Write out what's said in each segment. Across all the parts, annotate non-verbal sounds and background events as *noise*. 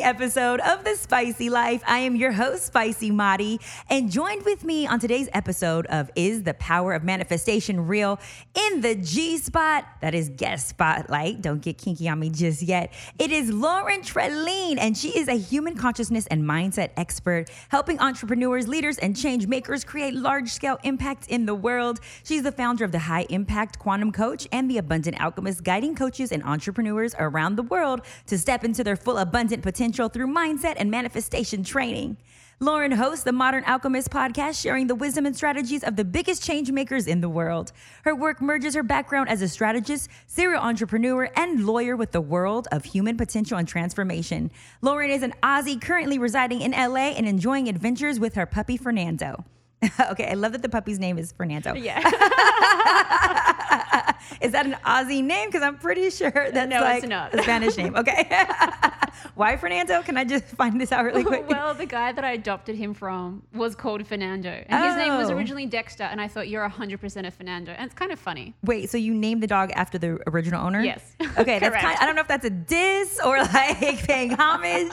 exciting episode of The Spicy Life. I am your host, Spicy Mari, and joined with me on today's episode of Is the Power of Manifestation Real in the G Spot? That is guest spotlight. Don't get kinky on me just yet. It is Loren Trlin, and she is a human consciousness and mindset expert, helping entrepreneurs, leaders, and change makers create large scale impact in the world. She's the founder of the High Impact Quantum Coach and the Abundant Alchemist, guiding coaches and entrepreneurs around the world to step into their full abundant potential through mindset and manifestation training. Loren hosts the Modern Alchemist podcast, sharing the wisdom and strategies of the biggest change makers in the world. Her work merges her background as a strategist, serial entrepreneur, and lawyer with the world of human potential and transformation. Loren is an Aussie currently residing in LA and enjoying adventures with her puppy, Fernando. *laughs* okay, I love that the puppy's name is Fernando. Yeah. *laughs* is that an Aussie name? Because I'm pretty sure uh, that's No, like it's not. a Spanish name. Okay. *laughs* Why Fernando? Can I just find this out really *laughs* quick? well, the guy that I adopted him from was called Fernando. And his name was Oh. originally Dexter. And I thought, you're 100% a Fernando. And it's kind of funny. Wait, so you named the dog after the original owner? Yes. *laughs* Okay, that's kind. I don't know if that's a diss or like paying homage,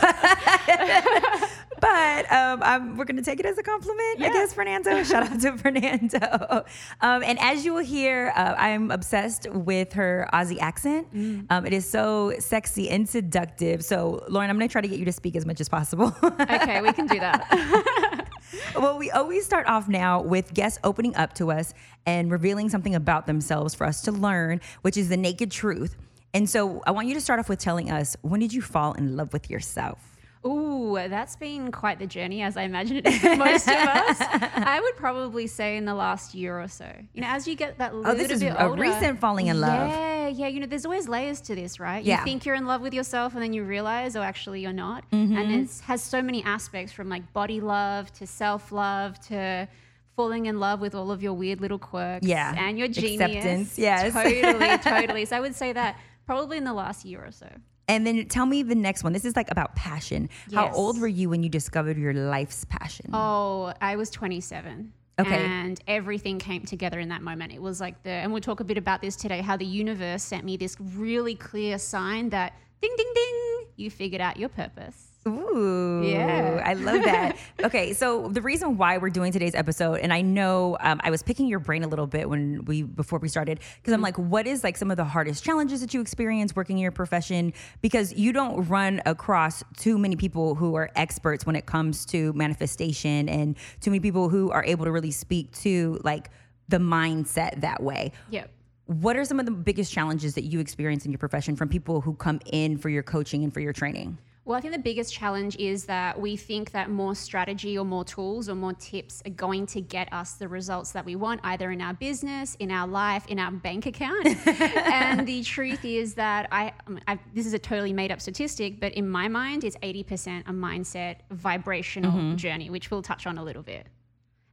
but, but um, I'm, we're gonna take it as a compliment, I guess. Fernando, shout out to *laughs* Fernando. Um, and as you will hear, uh, I'm obsessed with her Aussie accent. Mm. Um, it is so sexy and seductive. So, Loren, I'm gonna try to get you to speak as much as possible. *laughs* Okay, we can do that. *laughs* Well, we always start off now with guests opening up to us and revealing something about themselves for us to learn, which is the naked truth. And so I want you to start off with telling us when did you fall in love with yourself? Ooh, that's been quite the journey, as I imagine it is for most of us. *laughs* I would probably say in the last year or so. You know, as you get that little Oh, this is bit a older, recent falling in love. Yeah, yeah. You know, there's always layers to this, right? Yeah. You think you're in love with yourself, and then you realize, oh, actually, you're not. Mm-hmm. And it has so many aspects from like body love to self love to falling in love with all of your weird little quirks. Yeah. And your genius. Acceptance, yes. Totally, *laughs* totally. So I would say that probably in the last year or so. And then tell me the next one. This is like about passion. How old were you when you discovered your life's passion? Oh, I was 27. Okay. And everything came together in that moment. It was like the, and we'll talk a bit about this today, how the universe sent me this really clear sign that ding, ding, ding, you figured out your purpose. Ooh, Yeah. I love that. *laughs* okay, so the reason why we're doing today's episode, and I know um, I was picking your brain a little bit when we before we started, because I'm like, what is like some of the hardest challenges that you experience working in your profession? Because you don't run across too many people who are experts when it comes to manifestation, and too many people who are able to really speak to like the mindset that way. Yep. What are some of the biggest challenges that you experience in your profession from people who come in for your coaching and for your training? Well, I think the biggest challenge is that we think that more strategy or more tools or more tips are going to get us the results that we want, either in our business, in our life, in our bank account. *laughs* and the truth is that I, I, this is a totally made up statistic, but in my mind, it's 80% a mindset vibrational mm-hmm. journey, which we'll touch on a little bit.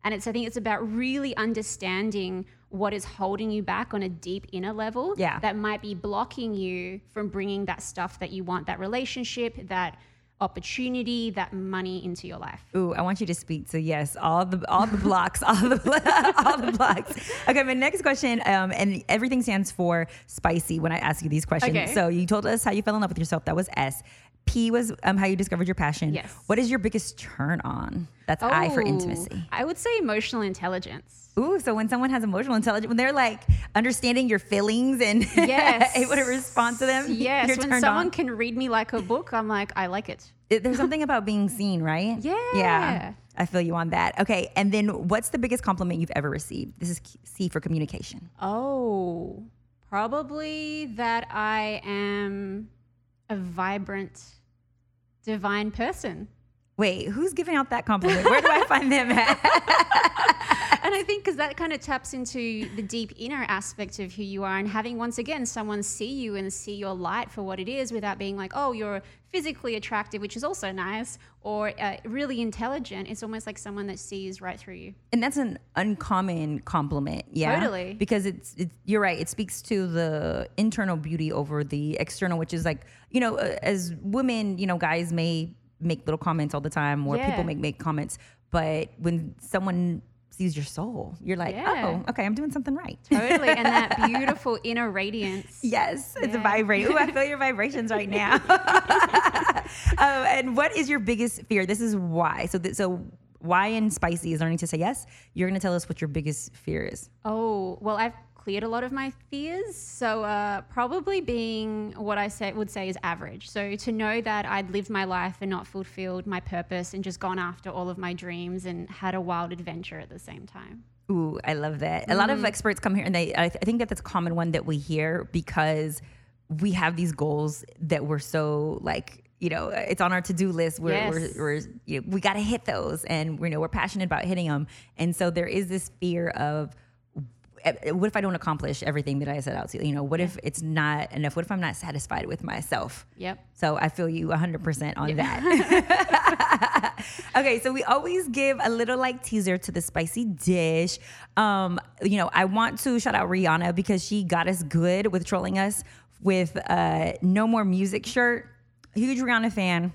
And it's, I think it's about really understanding what is holding you back on a deep inner level Yeah. that might be blocking you from bringing that stuff that you want, that relationship, that opportunity, that money into your life. Ooh, I want you to speak to yes, all the all the blocks, all the *laughs* all the blocks. Okay, my next question, um, and everything stands for spicy when I ask you these questions. Okay. So you told us how you fell in love with yourself. That was S. P was um, how you discovered your passion. Yes. What is your biggest turn on? That's I for Oh, intimacy. I would say emotional intelligence. Ooh, so when someone has emotional intelligence, when they're like understanding your feelings and *laughs* Yes. *laughs* able to respond to them, Yes, when someone on. can read me like a book, I'm like, I like it. It- There's something about being seen, right? *laughs* Yeah. Yeah. I feel you on that. Okay. And then what's the biggest compliment you've ever received? This is C for communication. Oh, probably that I am a vibrant, divine person. Wait, who's giving out that compliment? Where do I find them at? *laughs* and I think because that kind of taps into the deep inner aspect of who you are, and having once again someone see you and see your light for what it is without being like, oh, you're physically attractive, which is also nice, or uh, really intelligent. It's almost like someone that sees right through you. And that's an uncommon compliment. Yeah. Totally. Because it's, it's, you're right. It speaks to the internal beauty over the external, which is like, you know, uh, as women, you know, guys may make little comments all the time or Yeah. people make, make comments. But when someone sees your soul. You're like, Yeah. oh, okay, I'm doing something right. Totally. and that *laughs* beautiful inner radiance. Yes, it's Yeah. vibrating. Ooh, I feel your vibrations right now. *laughs* *laughs* um, and what is your biggest fear? This is why. So, th- so why in spicy is learning to say yes. You're going to tell us what your biggest fear is. Oh, well, I've cleared a lot of my fears. So, uh, probably being what I say, would say is average. So, to know that I'd lived my life and not fulfilled my purpose and just gone after all of my dreams and had a wild adventure at the same time. Ooh, I love that. A lot of experts come here, and they. I, th- I think that that's a common one that we hear because we have these goals that we're so like. You know, it's on our to-do list. We're, Yes. we're, we're you know, we got to hit those, and we know we're passionate about hitting them. And so there is this fear of, what if I don't accomplish everything that I set out to? You know, what if it's not enough? What if I'm not satisfied with myself? Yep. So I feel you 100% on that. *laughs* okay, so we always give a little like teaser to the spicy dish. Um, you know, I want to shout out Rihanna because she got us good with trolling us with uh no more music shirt. Huge Rihanna fan,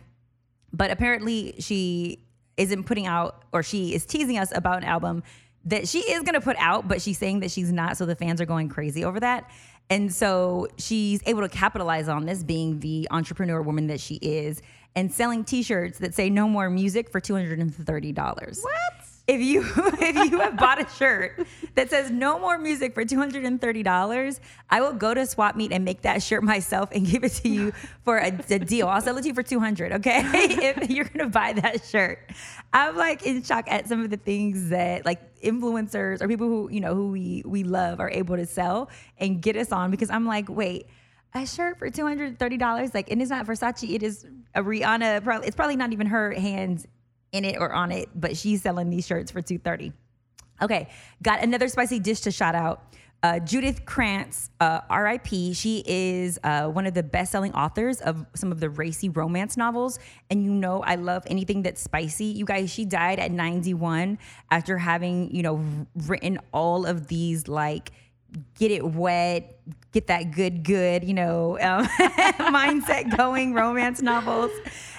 but apparently she isn't putting out or she is teasing us about an album that she is going to put out but she's saying that she's not so the fans are going crazy over that and so she's able to capitalize on this being the entrepreneur woman that she is and selling t-shirts that say no more music for $230 What? If you *laughs* if you have bought a shirt that says no more music for $230 i will go to swap meet and make that shirt myself and give it to you for a, a deal i'll sell it to you for 200 okay *laughs* if you're gonna buy that shirt i'm like in shock at some of the things that like influencers or people who you know who we we love are able to sell and get us on because i'm like wait a shirt for two hundred thirty dollars, like, and it's not Versace. It is a Rihanna. Probably, it's probably not even her hands in it or on it, but she's selling these shirts for two thirty. Okay, got another spicy dish to shout out. Uh, Judith Krantz, uh, R.I.P. She is uh, one of the best-selling authors of some of the racy romance novels, and you know I love anything that's spicy. You guys, she died at 91 after having you know written all of these like get it wet, get that good, good, you know, um, *laughs* mindset going romance novels.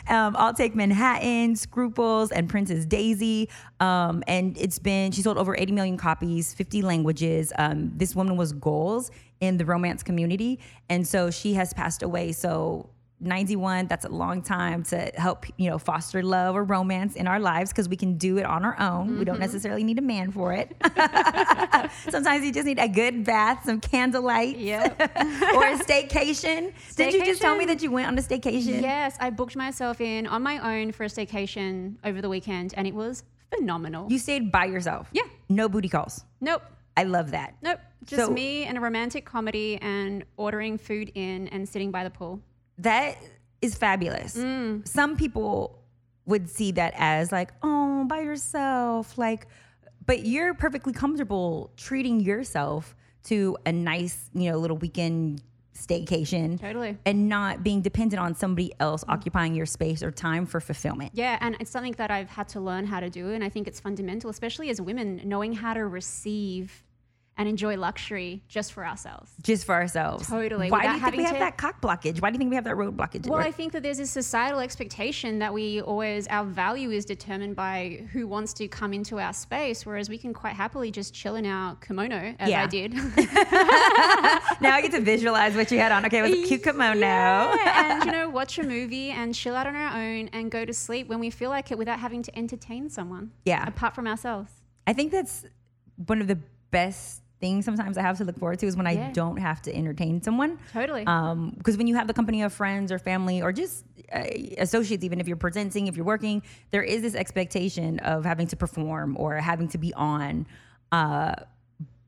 Um, I'll take Manhattan, Scruples, and Princess Daisy. Um, and it's been, she sold over 80 million copies, 50 languages. Um, this woman was goals in the romance community. And so she has passed away. So 91 that's a long time to help you know foster love or romance in our lives because we can do it on our own we don't mm-hmm. necessarily need a man for it *laughs* sometimes you just need a good bath some candlelight Yep. *laughs* or a staycation. did you just tell me that you went on a staycation Yes, I booked myself in on my own for a staycation over the weekend and it was phenomenal. you stayed by yourself Yeah. no booty calls nope. i love that Nope. Just So- me and a romantic comedy and ordering food in and sitting by the pool. That is fabulous. Mm. Some people would see that as like, oh, by yourself, like, but you're perfectly comfortable treating yourself to a nice, you know, little weekend staycation. Totally. And not being dependent on somebody else occupying your space or time for fulfillment. Yeah, and it's something that I've had to learn how to do. And I think it's fundamental, especially as women, knowing how to receive and enjoy luxury just for ourselves. Just for ourselves. Totally, Why do you think we have to- that cock blockage? Why do you think we have that road blockage? Well, I think that there's a societal expectation that we always, our value is determined by who wants to come into our space, whereas we can quite happily just chill in our kimono, as Yeah. I did. *laughs* now I get to visualize what you had on. Okay, with a cute kimono. Yeah, and you know, *laughs* watch a movie and chill out on our own and go to sleep when we feel like it without having to entertain someone. Yeah. Apart from ourselves. I think that's one of the best things sometimes I have to look forward to is when I don't have to entertain someone. Totally. Um, because when you have the company of friends or family or just uh, associates, even if you're presenting, if you're working, there is this expectation of having to perform or having to be on. Uh,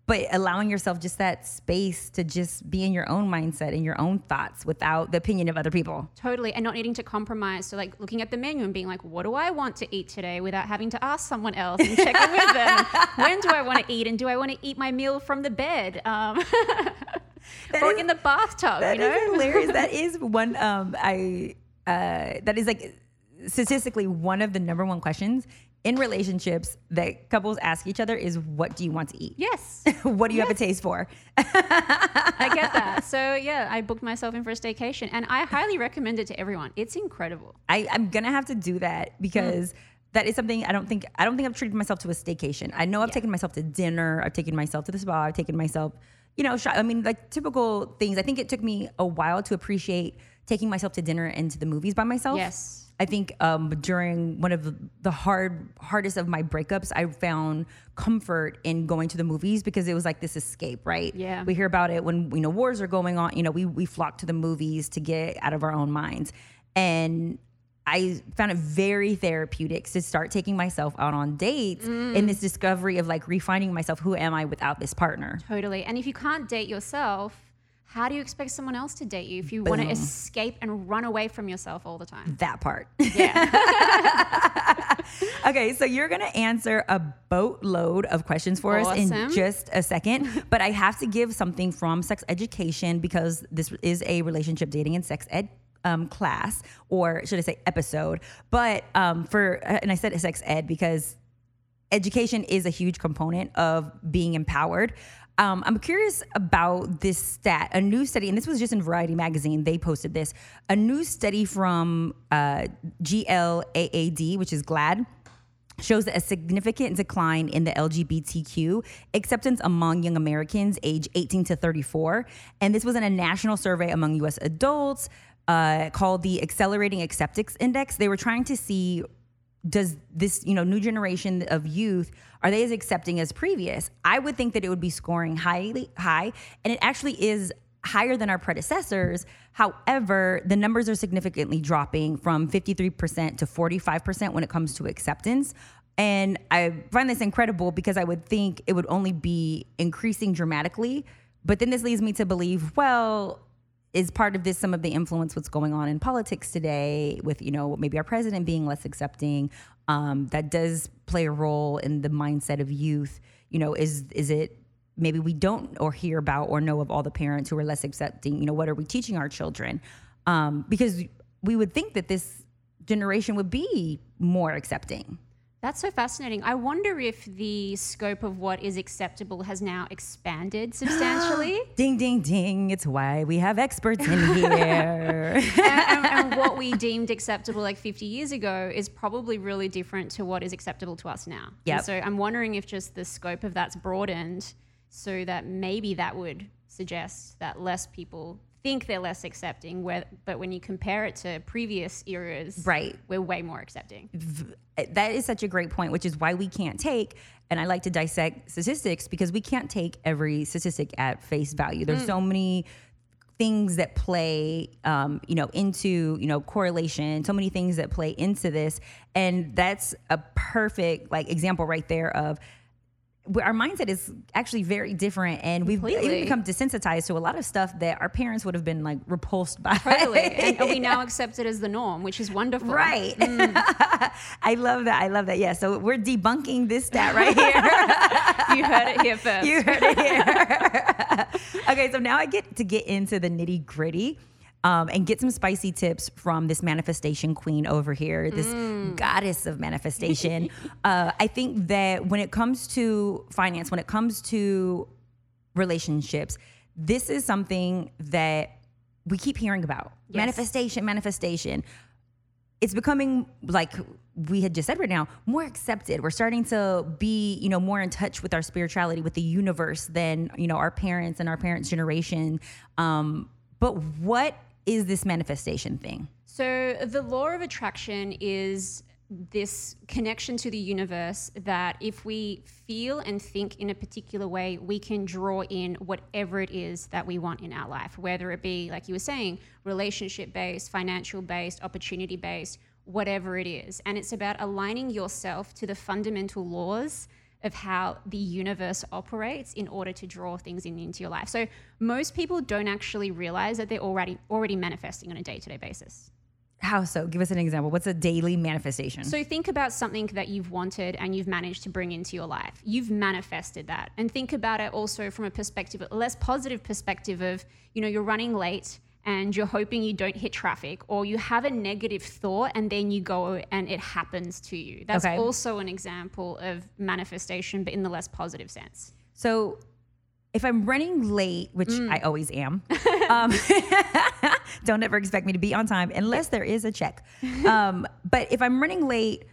but allowing yourself just that space to just be in your own mindset and your own thoughts without the opinion of other people. Totally, and not needing to compromise. So, like looking at the menu and being like, "What do I want to eat today?" Without having to ask someone else and check in with them. *laughs* when do I want to eat, and do I want to eat my meal from the bed, um, *laughs* or is- in the bathtub? That you is know, hilarious. that *laughs* is one um I uh that is like statistically one of the number one questions in relationships that couples ask each other is what do you want to eat? yes, *laughs* what do you have a taste for? I get that. *laughs* So yeah, I booked myself in for a staycation, and I highly recommend it to everyone. It's incredible. I, I'm gonna have to do that because mm. that is something I don't think I don't think I've treated myself to a staycation. I know I've Yeah. taken myself to dinner. I've taken myself to the spa. I've taken myself, you know, I mean, like typical things. I think it took me a while to appreciate taking myself to dinner and to the movies by myself. Yes. I think um, during one of the, hard hardest of my breakups, I found comfort in going to the movies because it was like this escape, right? Yeah. We hear about it when you know wars are going on. You know, we we flock to the movies to get out of our own minds, and I found it very therapeutic to start taking myself out on dates in this discovery of like refining myself. Who am I without this partner? Totally. And if you can't date yourself, how do you expect someone else to date you if you want to escape and run away from yourself all the time? That part. Yeah. *laughs* Okay, so you're gonna answer a boatload of questions for us in just a second, *laughs* but I have to give something from sex education because this is a relationship dating and sex ed um, class, or should I say episode? But um, for and I said sex ed because education is a huge component of being empowered. Um, I'm curious about this stat, a new study, and this was just in Variety magazine. They posted this. A new study from uh, GLAAD, which is GLAD, shows a significant decline in the LGBTQ acceptance among young Americans age 18 to 34. And this was in a national survey among US adults uh, called the Accelerating Acceptance Index. They were trying to see does this you know new generation of youth are they as accepting as previous? I would think that it would be scoring highly high and it actually is higher than our predecessors. However the numbers are significantly dropping from 53% to 45% when it comes to acceptance. And i find this incredible because i would think it would only be increasing dramatically. But then this leads me to believe well is part of this some of the influence what's going on in politics today with you know maybe our president being less accepting um, that does play a role in the mindset of youth. You know is is it maybe we don't or hear about or know of all the parents who are less accepting? You know what are we teaching our children? Um, because we would think that this generation would be more accepting That's so fascinating. I wonder if the scope of what is acceptable has now expanded *gasps* substantially. ding ding ding it's why we have experts in *laughs* here and, and- and what we deemed acceptable like 50 years ago is probably really different to what is acceptable to us now. And Yep. so I'm wondering if just the scope of that's broadened so that maybe that would suggest that less people think they're less accepting, where, but when you compare it to previous eras, Right. we're way more accepting. that is such a great point, which is why we can't take, and I like to dissect statistics because we can't take every statistic at face value. There's so many things that play, um, you know, into you know correlation. So many things that play into this, and that's a perfect like example right there of. Our mindset is actually very different, and we've even Completely. become desensitized to a lot of stuff that our parents would have been like repulsed by. Totally. and we now *laughs* accept it as the norm, which is wonderful. Right. Mm. *laughs* I love that. I love that. Yeah. So we're debunking this stat right here. *laughs* You heard it here first. you heard it here. okay. So now I get to get into the nitty gritty. Um, and get some spicy tips from this manifestation queen over here, this goddess of manifestation. *laughs* uh, I think that when it comes to finance, when it comes to relationships, this is something that we keep hearing about. Yes. Manifestation, manifestation it's becoming like we had just said right now more accepted we're starting to be you know more in touch with our spirituality with the universe than you know our parents and our parents generation um but what is this manifestation thing So, the law of attraction is this connection to the universe that if we feel and think in a particular way, we can draw in whatever it is that we want in our life, whether it be, like you were saying, relationship based, financial based, opportunity based, whatever it is. And it's about aligning yourself to the fundamental laws of how the universe operates in order to draw things in into your life. So most people don't actually realize that they're already already manifesting on a day-to-day basis. how so give us an example what's a daily manifestation So think about something that you've wanted and you've managed to bring into your life. You've manifested that. And think about it also from a perspective, a less positive perspective of, you know, you're running late and you're hoping you don't hit traffic or you have a negative thought and then you go and it happens to you. That's Okay. also an example of manifestation, but in the less positive sense. So if I'm running late, which I always am, *laughs* um, *laughs* don't ever expect me to be on time unless there is a check. Um, *laughs* but if I'm running late,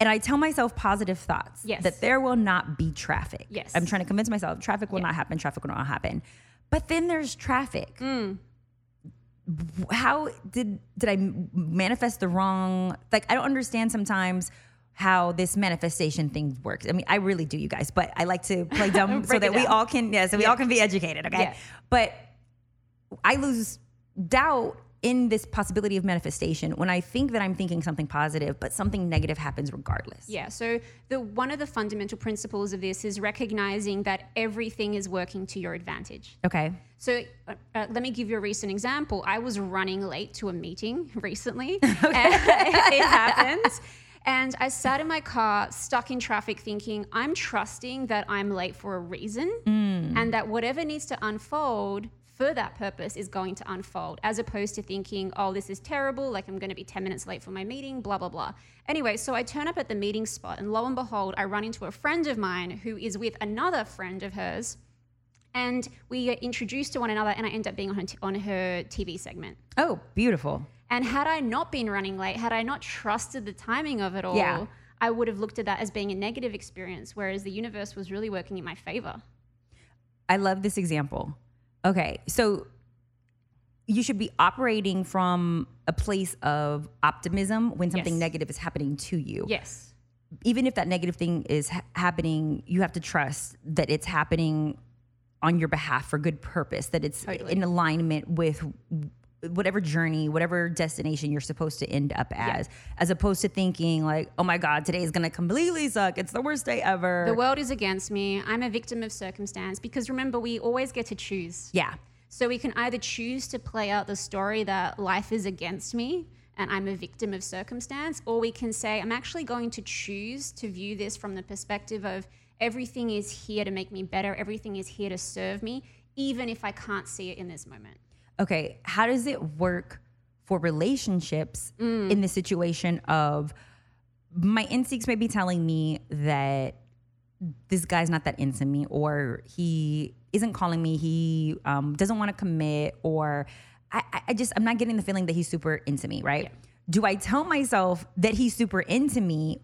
and I tell myself positive thoughts. Yes. That there will not be traffic. Yes. I'm trying to convince myself traffic will not happen, traffic will not happen. But then there's traffic. Mm. How did did I manifest the wrong like I don't understand sometimes how this manifestation thing works. I mean, I really do, you guys, but I like to play dumb *laughs* so that we down. all can, yeah, so we all can be educated, okay? Yeah. But I lose doubt in this possibility of manifestation when I think that I'm thinking something positive, but something negative happens regardless. Yeah. So the one of the fundamental principles of this is recognizing that everything is working to your advantage. Okay. So uh, uh, let me give you a recent example. I was running late to a meeting *laughs* recently. *laughs* and *laughs* it happens. And I sat in my car, stuck in traffic, thinking, I'm trusting that I'm late for a reason and that whatever needs to unfold for that purpose is going to unfold, as opposed to thinking, oh, this is terrible, like I'm going to be 10 minutes late for my meeting, blah, blah, blah. Anyway, so I turn up at the meeting spot, and lo and behold, I run into a friend of mine who is with another friend of hers and we are introduced to one another and i end up being on her, t- on her tv segment Oh, beautiful. and had i not been running late had i not trusted the timing of it all Yeah. i would have looked at that as being a negative experience whereas the universe was really working in my favor I love this example. Okay, so you should be operating from a place of optimism when something Yes. negative is happening to you. yes Even if that negative thing is ha- happening, you have to trust that it's happening on your behalf for good purpose, that it's Totally. in alignment with whatever journey, whatever destination you're supposed to end up as, as opposed to thinking like, oh my God, today is gonna completely suck. It's the worst day ever. the world is against me i'm a victim of circumstance because remember we always get to choose yeah. So we can either choose to play out the story that life is against me and I'm a victim of circumstance, or we can say, I'm actually going to choose to view this from the perspective of everything is here to make me better, everything is here to serve me, even if I can't see it in this moment. Okay, how does it work for relationships in the situation of my instincts may be telling me that this guy's not that into me or he isn't calling me, he um, doesn't want to commit, or I, I- I just, I'm not getting the feeling that he's super into me, right? Do I tell myself that he's super into me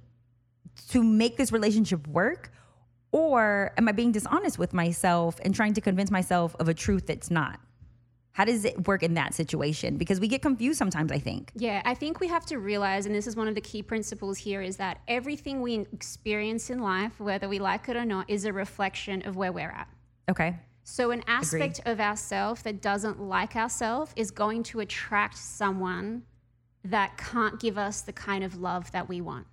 to make this relationship work? Or am I being dishonest with myself and trying to convince myself of a truth that's not? How does it work in that situation? Because we get confused sometimes, I think. Yeah, I think we have to realize, and this is one of the key principles here, is that everything we experience in life, whether we like it or not, is a reflection of where we're at. Okay. So, an aspect of ourself that doesn't like ourself is going to attract someone that can't give us the kind of love that we want.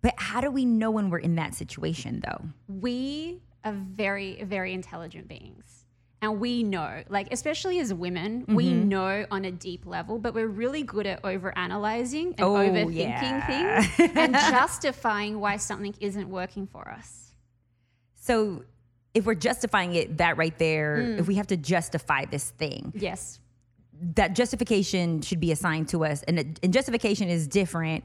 But how do we know when we're in that situation, though? We are very, very intelligent beings. And we know, like, especially as women, we Mm-hmm. know on a deep level, but we're really good at overanalyzing and Oh, overthinking yeah. things *laughs* and justifying why something isn't working for us. So, if we're justifying it, that right there, if we have to justify this thing, Yes. that justification should be assigned to us. And, it- and justification is different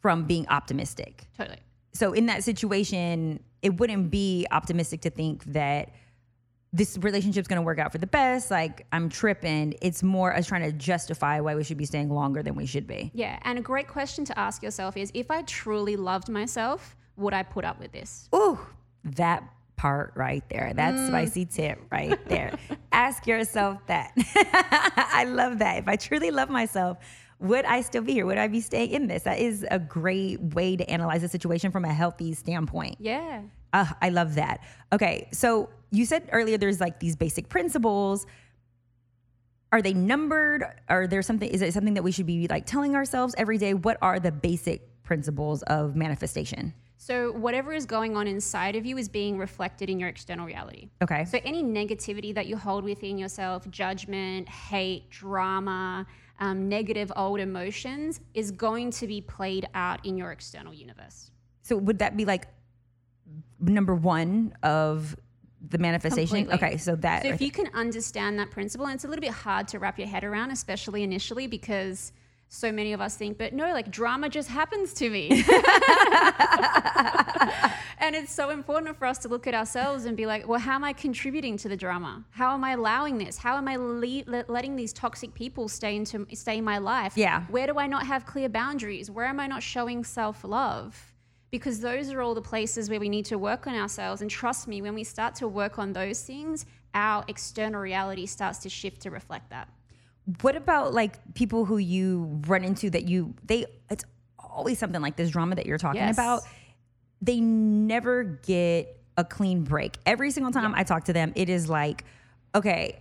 from being optimistic. Totally. So, in that situation, it wouldn't be optimistic to think that this relationship's gonna work out for the best. Like, I'm tripping. It's more us trying to justify why we should be staying longer than we should be. Yeah. And a great question to ask yourself is if I truly loved myself, would I put up with this? Ooh, that part right there. That mm. spicy tip right *laughs* there. Ask yourself that. *laughs* I love that. If I truly love myself, would I still be here? Would I be staying in this? That is a great way to analyze the situation from a healthy standpoint. Yeah. Uh, I love that. Okay, so you said earlier there's like these basic principles. Are they numbered? Are there something? Is it something that we should be like telling ourselves every day? What are the basic principles of manifestation? So, whatever is going on inside of you is being reflected in your external reality. Okay. So, any negativity that you hold within yourself, judgment, hate, drama, um, negative old emotions, is going to be played out in your external universe. So would that be like number one of the manifestation? Completely. Okay, so that So, if you can understand that principle, and it's a little bit hard to wrap your head around, especially initially, because so many of us think, but no, like drama just happens to me. *laughs* and it's so important for us to look at ourselves and be like, well, how am I contributing to the drama? How am I allowing this? How am I le- letting these toxic people stay into stay in my life? Yeah. Where do I not have clear boundaries? Where am I not showing self love? Because those are all the places where we need to work on ourselves. And trust me, when we start to work on those things, our external reality starts to shift to reflect that. What about like people who you run into that you they it's always something like this drama that you're talking Yes. about. They never get a clean break. Every single time I talk to them, it is like, okay,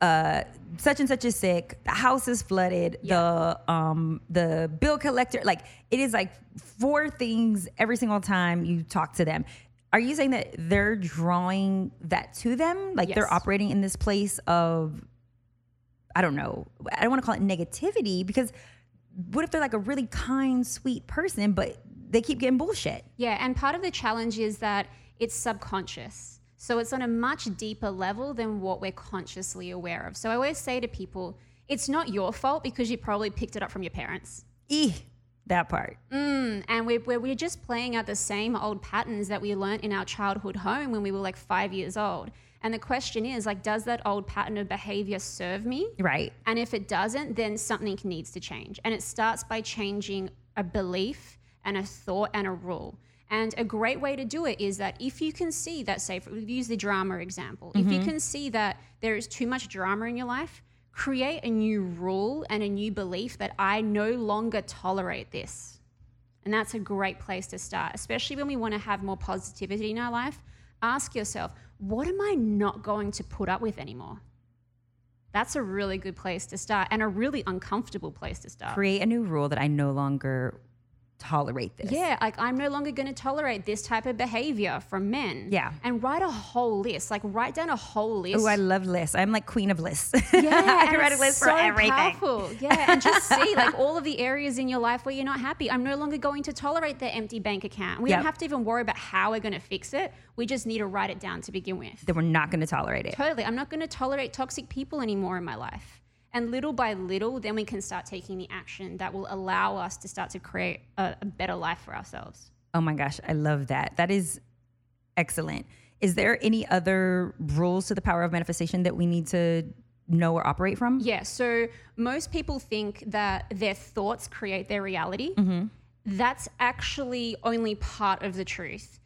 uh such and such is sick, the house is flooded, the um the bill collector, like it is like four things every single time you talk to them. Are you saying that they're drawing that to them? Like they're operating in this place of I don't know. I don't want to call it negativity because what if they're like a really kind, sweet person, but they keep getting bullshit? Yeah, and part of the challenge is that it's subconscious. So it's on a much deeper level than what we're consciously aware of. So I always say to people, it's not your fault because you probably picked it up from your parents. E that part. Mm, and we're, we're, we're just playing out the same old patterns that we learnt in our childhood home when we were like five years old. And the question is, like, does that old pattern of behavior serve me? Right. And if it doesn't, then something needs to change. And it starts by changing a belief and a thought and a rule. And a great way to do it is that if you can see that, say, for, we've used the drama example, if you mm-hmm. can see that there is too much drama in your life, create a new rule and a new belief that I no longer tolerate this. And that's a great place to start, especially when we want to have more positivity in our life. Ask yourself, what am I not going to put up with anymore? That's a really good place to start and a really uncomfortable place to start. Create a new rule that I no longer tolerate this. Yeah, like I'm no longer going to tolerate this type of behavior from men. Yeah. And write a whole list, like write down a whole list. Oh, I love lists. I'm like queen of lists. *laughs* yeah, I can write a list for so everything. Powerful. Yeah, and just *laughs* see like all of the areas in your life where you're not happy. I'm no longer going to tolerate the empty bank account. We Yep. don't have to even worry about how we're going to fix it. We just need to write it down to begin with. That we're not going to tolerate it. Totally. I'm not going to tolerate toxic people anymore in my life. And little by little, then we can start taking the action that will allow us to start to create a, a better life for ourselves. Oh my gosh, I love that. That is excellent. Is there any other rules to the power of manifestation that we need to know or operate from? Yeah. So most people think that their thoughts create their reality. Mm-hmm. That's actually only part of the truth.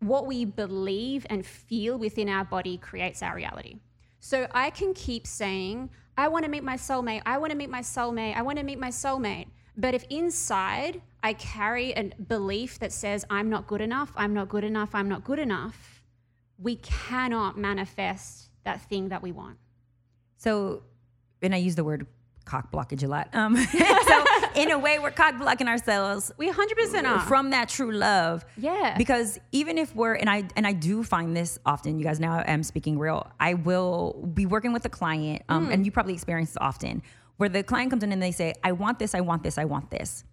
What we believe and feel within our body creates our reality. So I can keep saying, I want to meet my soulmate. I want to meet my soulmate. I want to meet my soulmate. But if inside I carry a belief that says, I'm not good enough, I'm not good enough, I'm not good enough, we cannot manifest that thing that we want. So, and I use the word cock blockage a lot. Um, *laughs* so, in a way, we're cock blocking ourselves We 100% are. from that true love. Yeah. Because even if we're and I and I do find this often, you guys now I'm speaking real. I will be working with a client, um, and you probably experience this often, where the client comes in and they say, "I want this, I want this, I want this."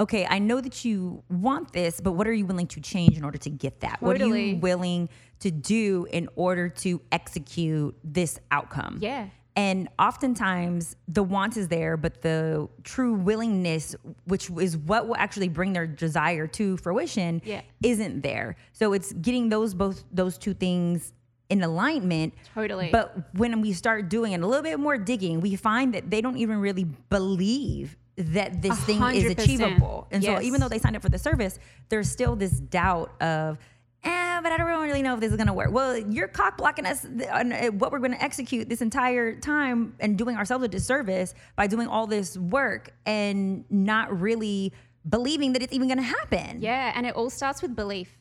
Okay, I know that you want this, but what are you willing to change in order to get that? What are you willing to do in order to execute this outcome? Yeah. And oftentimes the want is there, but the true willingness, which is what will actually bring their desire to fruition, Yeah. isn't there. So it's getting those both those two things in alignment. Totally. But when we start doing it a little bit more digging, we find that they don't even really believe that this thing is achievable. And so even though they signed up for the service, there's still this doubt of eh, but I don't really know if this is gonna work. Well, you're cock blocking us on uh, what we're gonna execute this entire time and doing ourselves a disservice by doing all this work and not really believing that it's even gonna happen. Yeah, and it all starts with belief.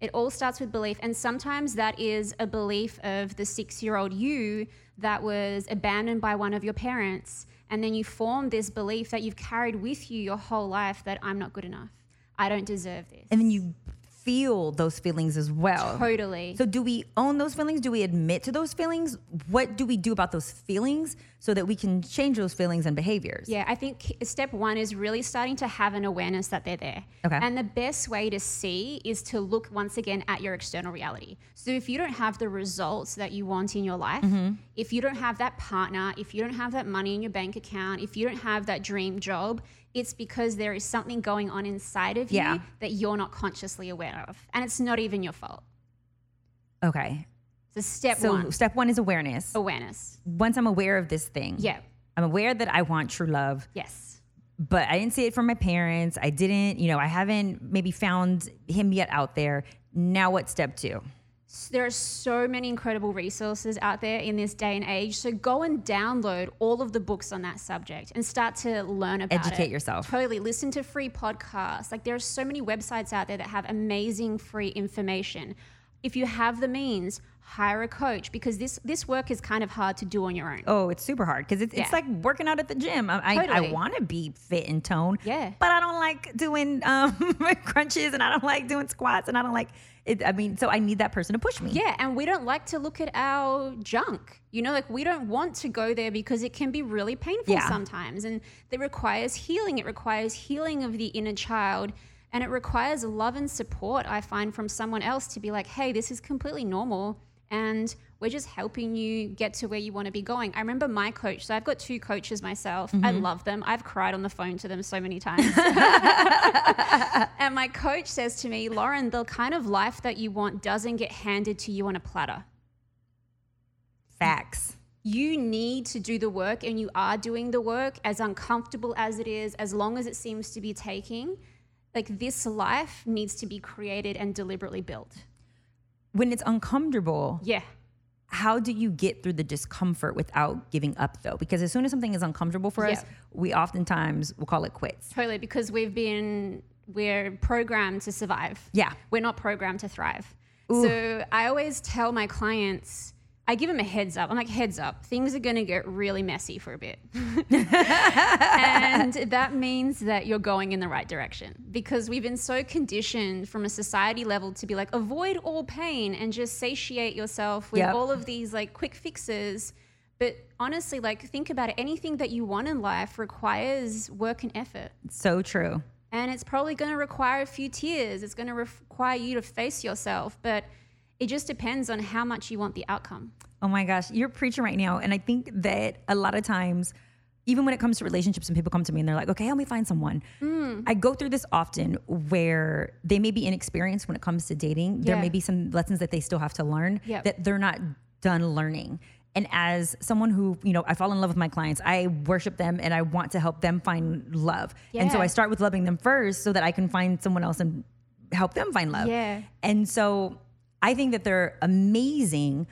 It all starts with belief. And sometimes that is a belief of the six year old you that was abandoned by one of your parents. And then you form this belief that you've carried with you your whole life that I'm not good enough. I don't deserve this. And then you feel those feelings as well. Totally. So do we own those feelings? Do we admit to those feelings? What do we do about those feelings so that we can change those feelings and behaviors? Yeah, I think step one is really starting to have an awareness that they're there. Okay. And the best way to see is to look once again at your external reality. So if you don't have the results that you want in your life, Mm-hmm. if you don't have that partner, if you don't have that money in your bank account, if you don't have that dream job, it's because there is something going on inside of Yeah. you that you're not consciously aware of. And it's not even your fault. Okay. So step So one, step one is awareness. awareness. Once I'm aware of this thing, Yeah. I'm aware that I want true love, Yes. but I didn't see it from my parents. I didn't, you know, I haven't maybe found him yet out there. Now what's step two? There are so many incredible resources out there in this day and age. So go and download all of the books on that subject and start to learn about it. Educate yourself. Totally. Listen to free podcasts. Like there are so many websites out there that have amazing free information. If you have the means, hire a coach because this this work is kind of hard to do on your own. Oh, it's super hard because it's, it's like working out at the gym. I, I, I want to be fit and toned, Yeah. but I don't like doing um, *laughs* crunches and I don't like doing squats and I don't like it. I mean, so I need that person to push me. Yeah, and we don't like to look at our junk. You know, like we don't want to go there because it can be really painful Yeah. sometimes. And it requires healing. It requires healing of the inner child. And it requires love and support, I find, from someone else to be like, hey, this is completely normal. And we're just helping you get to where you want to be going. I remember my coach. So I've got two coaches myself. I mm-hmm. love them. I've cried on the phone to them so many *laughs* times. *laughs* and my coach says to me, Loren, the kind of life that you want doesn't get handed to you on a platter. Facts. You need to do the work, and you are doing the work, as uncomfortable as it is, as long as it seems to be taking. Like this life needs to be created and deliberately built. When it's uncomfortable, Yeah. how do you get through the discomfort without giving up though? Because as soon as something is uncomfortable for us, we oftentimes will call it quits. Totally, because we've been we're programmed to survive. Yeah. We're not programmed to thrive. So I always tell my clients, I give them a heads up. I'm like, heads up, things are gonna get really messy for a bit. *laughs* and that means that you're going in the right direction because we've been so conditioned from a society level to be like, avoid all pain and just satiate yourself with Yep. all of these like quick fixes. But honestly, like think about it. Anything that you want in life requires work and effort. So true. And it's probably going to require a few tears. It's going to require you to face yourself. But it just depends on how much you want the outcome. Oh my gosh, you're preaching right now. And I think that a lot of times, even when it comes to relationships and people come to me and they're like, okay, help me find someone. Mm. I go through this often where they may be inexperienced when it comes to dating. There may be some lessons that they still have to learn Yep. that they're not done learning. And as someone who, you know, I fall in love with my clients, I worship them and I want to help them find love. Yeah. And so I start with loving them first so that I can find someone else and help them find love. Yeah. And so I think that they're amazing,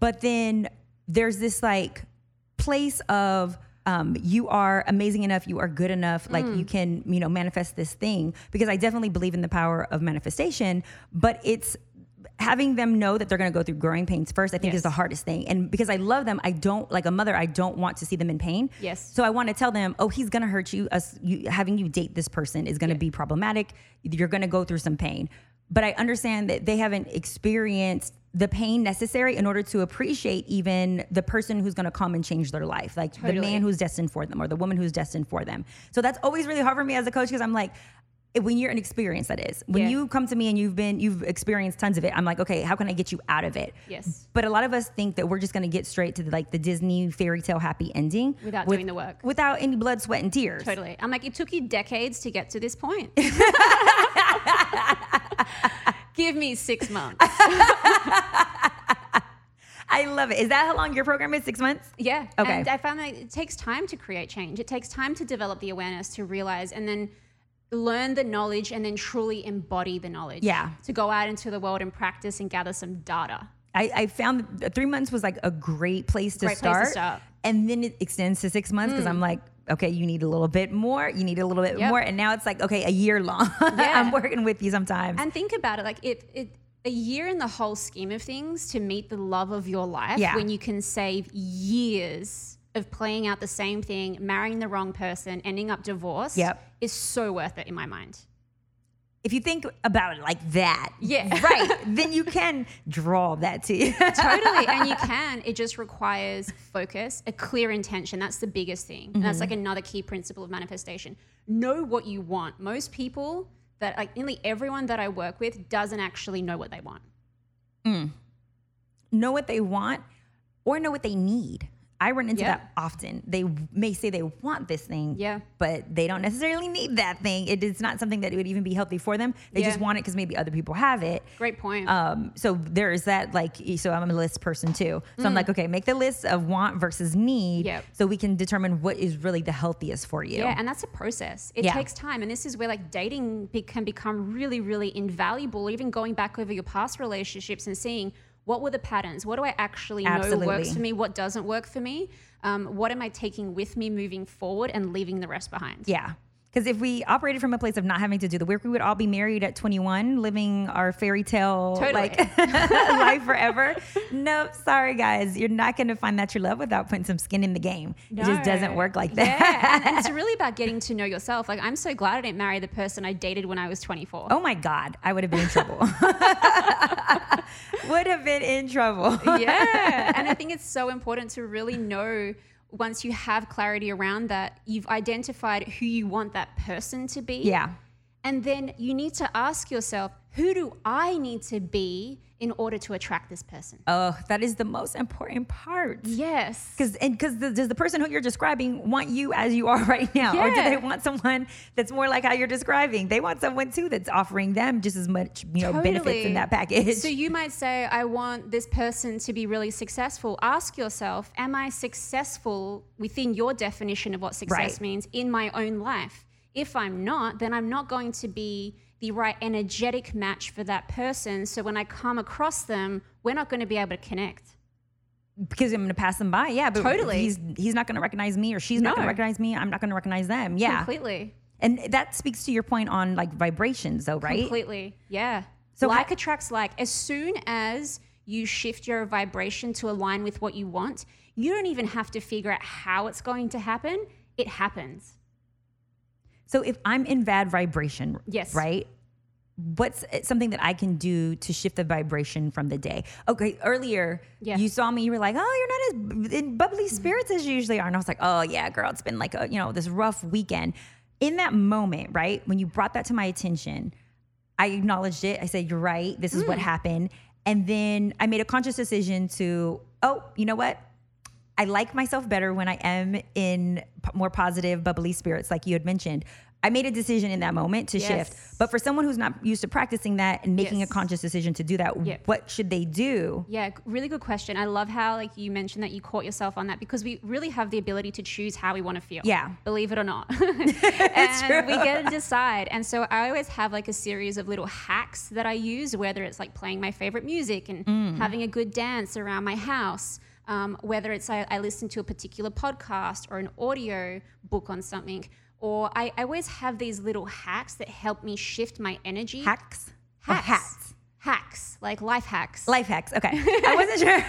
but then there's this like place of um, you are amazing enough, you are good enough, like Mm. you can, you know, manifest this thing. Because I definitely believe in the power of manifestation, but it's having them know that they're going to go through growing pains first. I think is the hardest thing. And because I love them, I don't like a mother. I don't want to see them in pain. Yes. So I want to tell them, oh, he's going to hurt you. Us you, having you date this person is going to be problematic. You're going to go through some pain. But I understand that they haven't experienced the pain necessary in order to appreciate even the person who's going to come and change their life, like the man who's destined for them or the woman who's destined for them. So that's always really hard for me as a coach because I'm like, when you're an experience, that is. When Yeah. you come to me and you've been, you've experienced tons of it. I'm like, okay, how can I get you out of it? Yes. But a lot of us think that we're just going to get straight to the, like the Disney fairy tale happy ending Without with- doing the work. without any blood, sweat, and tears. Totally. I'm like, it took you decades to get to this point. *laughs* *laughs* Give me six months. *laughs* I love it. Is that how long your program is? Six months? Yeah. Okay. And I found that it takes time to create change. It takes time to develop the awareness, to realize, and then learn the knowledge, and then truly embody the knowledge. Yeah. To go out into the world and practice and gather some data. I, I found that three months was like a great place to, Great place start, to start. Mm. And then it extends to six months because I'm like, okay, you need a little bit more. You need a little bit Yep. more. And now it's like, okay, a year long. *laughs* Yeah. I'm working with you sometimes. And think about it, like it, it a year in the whole scheme of things to meet the love of your life Yeah. when you can save years of playing out the same thing, marrying the wrong person, ending up divorced Yep. is so worth it in my mind. If you think about it like that, Yeah. *laughs* right, then you can draw that to you. *laughs* totally and you can it just requires focus a clear intention that's the biggest thing and that's mm-hmm. like another key principle of manifestation know what you want most people that like nearly everyone that i work with doesn't actually know what they want mm. know what they want or know what they need. I run into Yeah. that often. They may say they want this thing, Yeah. but they don't necessarily need that thing. It is not something that would even be healthy for them. They just want it because maybe other people have it. great point Um, so there is that like so I'm a list person too. So I'm like, okay, make the list of want versus need Mm. Yep. so we can determine what is really the healthiest for you. Yeah, and that's a process. It Yeah. takes time, and this is where like dating be- can become really, really invaluable. Even going back over your past relationships and seeing what were the patterns, what do I actually know Absolutely. works for me, what doesn't work for me, um, what am I taking with me moving forward, and leaving the rest behind. Yeah. Because if we operated from a place of not having to do the work, we would all be married at 21, living our fairy tale Totally. like *laughs* life forever. No, sorry guys, you're not going to find that true love without putting some skin in the game. No. It just doesn't work like that. Yeah, and it's *laughs* really about getting to know yourself. Like I'm so glad I didn't marry the person I dated when I was 24. Oh my God, I would have been in trouble. *laughs* would have been in trouble. yeah. And I think it's so important to really know once you have clarity around that, you've identified who you want that person to be. Yeah. And then you need to ask yourself, who do I need to be in order to attract this person? Oh, that is the most important part. Yes. Because and because does the person who you're describing want you as you are *laughs* right now, or do they want someone that's more like how you're describing? They want someone too that's offering them just as much you know benefits in that package. So you might say, I want this person to be really successful. Ask yourself, am I successful within your definition of what success Right. means in my own life? If I'm not, then I'm not going to be the right energetic match for that person. So when I come across them, we're not going to be able to connect. because I'm going to pass them by. Yeah, but Totally. he's he's not going to recognize me, or she's not going to recognize me. I'm not going to recognize them. Yeah, Completely. and that speaks to your point on like vibrations, though, right? Completely. Yeah. So like attracts like. As soon as you shift your vibration to align with what you want, you don't even have to figure out how it's going to happen. It happens. So if I'm in bad vibration, Yes. right? What's eh, something that I can do to shift the vibration from the day? Okay, earlier Yeah. you saw me, you were like, "Oh, you're not as in bubbly mm-hmm. spirits as you usually are," and I was like, "Oh yeah, girl, it's been like a you know this rough weekend." In that moment, right when you brought that to my attention, I acknowledged it. I said, "You're right. This is what mm. happened," and then I made a conscious decision to, "Oh, you know what? I like myself better when I am in p- more positive, bubbly spirits, like you had mentioned. I made a decision in that moment to Yes. shift. But for someone who's not used to practicing that and making Yes. a conscious decision to do that, Yep. what should they do? Yeah, really good question. I love how like you mentioned that you caught yourself on that because we really have the ability to choose how we want to feel. Yeah. Believe it or not. *laughs* *laughs* and true. we get to decide. And so I always have like a series of little hacks that I use, whether it's like playing my favorite music and Mm. having a good dance around my house. Um, whether it's I, I listen to a particular podcast or an audio book on something, or I, I always have these little hacks that help me shift my energy. Hacks? Or hats? Hacks, like life hacks. Life hacks. Okay. *laughs* I wasn't sure.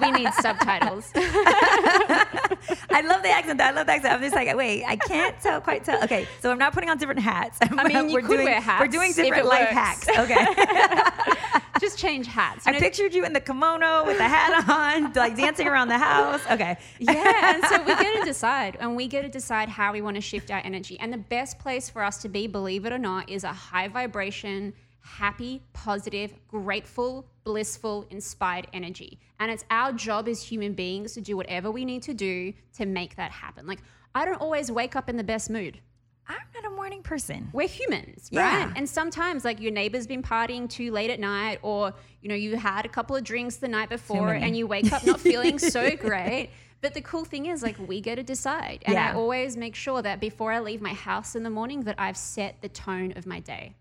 *laughs* we need subtitles. *laughs* I love the accent. I love the accent. I'm just like, wait, I can't tell quite tell. Okay, so I'm not putting on different hats. I mean, you we're could doing, wear We're doing if different life works. hacks. Okay. Just change hats. You I know, pictured you in the kimono with the hat on, like dancing around the house. Okay. yeah, and so we get to decide, and we get to decide how we want to shift our energy. And the best place for us to be, believe it or not, is a high vibration, happy, positive, grateful, blissful, inspired energy. And it's our job as human beings to do whatever we need to do to make that happen. Like, I don't always wake up in the best mood. I'm not a morning person. we're humans, Yeah. right? And sometimes, like your neighbor's been partying too late at night, or you know, you had a couple of drinks the night before, and you wake up not feeling so *laughs* great. But the cool thing is, like, we get to decide, and I always make sure that before I leave my house in the morning, that I've set the tone of my day.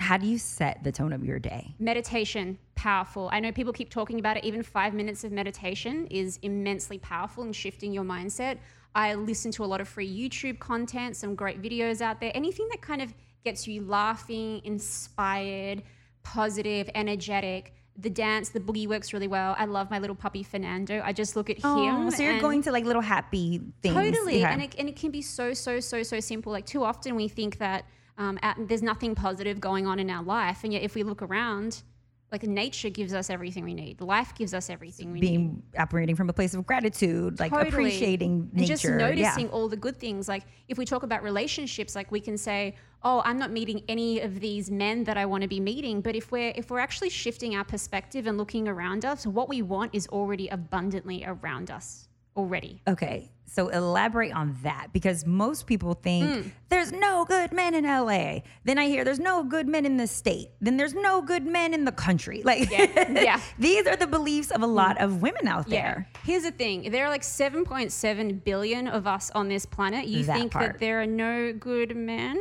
How do you set the tone of your day? Meditation, powerful. I know people keep talking about it. Even five minutes of meditation is immensely powerful in shifting your mindset. I listen to a lot of free YouTube content, some great videos out there. Anything that kind of gets you laughing, inspired, positive, energetic. The dance, the boogie works really well. I love my little puppy Fernando. I just look at oh, him. Oh, so you're going to like little happy things. Totally. Yeah. And, it, and it can be so, so, so, so simple. Like too often we think that Um, at, there's nothing positive going on in our life, and yet if we look around, like nature gives us everything we need. Life gives us everything we need. Being operating from a place of gratitude, like Totally. appreciating and nature. just noticing yeah. all the good things. Like if we talk about relationships, like we can say, "Oh, I'm not meeting any of these men that I want to be meeting." But if we're if we're actually shifting our perspective and looking around us, what we want is already abundantly around us already. Okay. So elaborate on that because most people think Mm. there's no good men in LA. Then I hear there's no good men in the state. Then there's no good men in the country. *laughs* Like Yeah. Yeah. *laughs* these are the beliefs of a lot of women out there. Here's the thing: there are like 7.7 billion of us on this planet. You That think part. that there are no good men,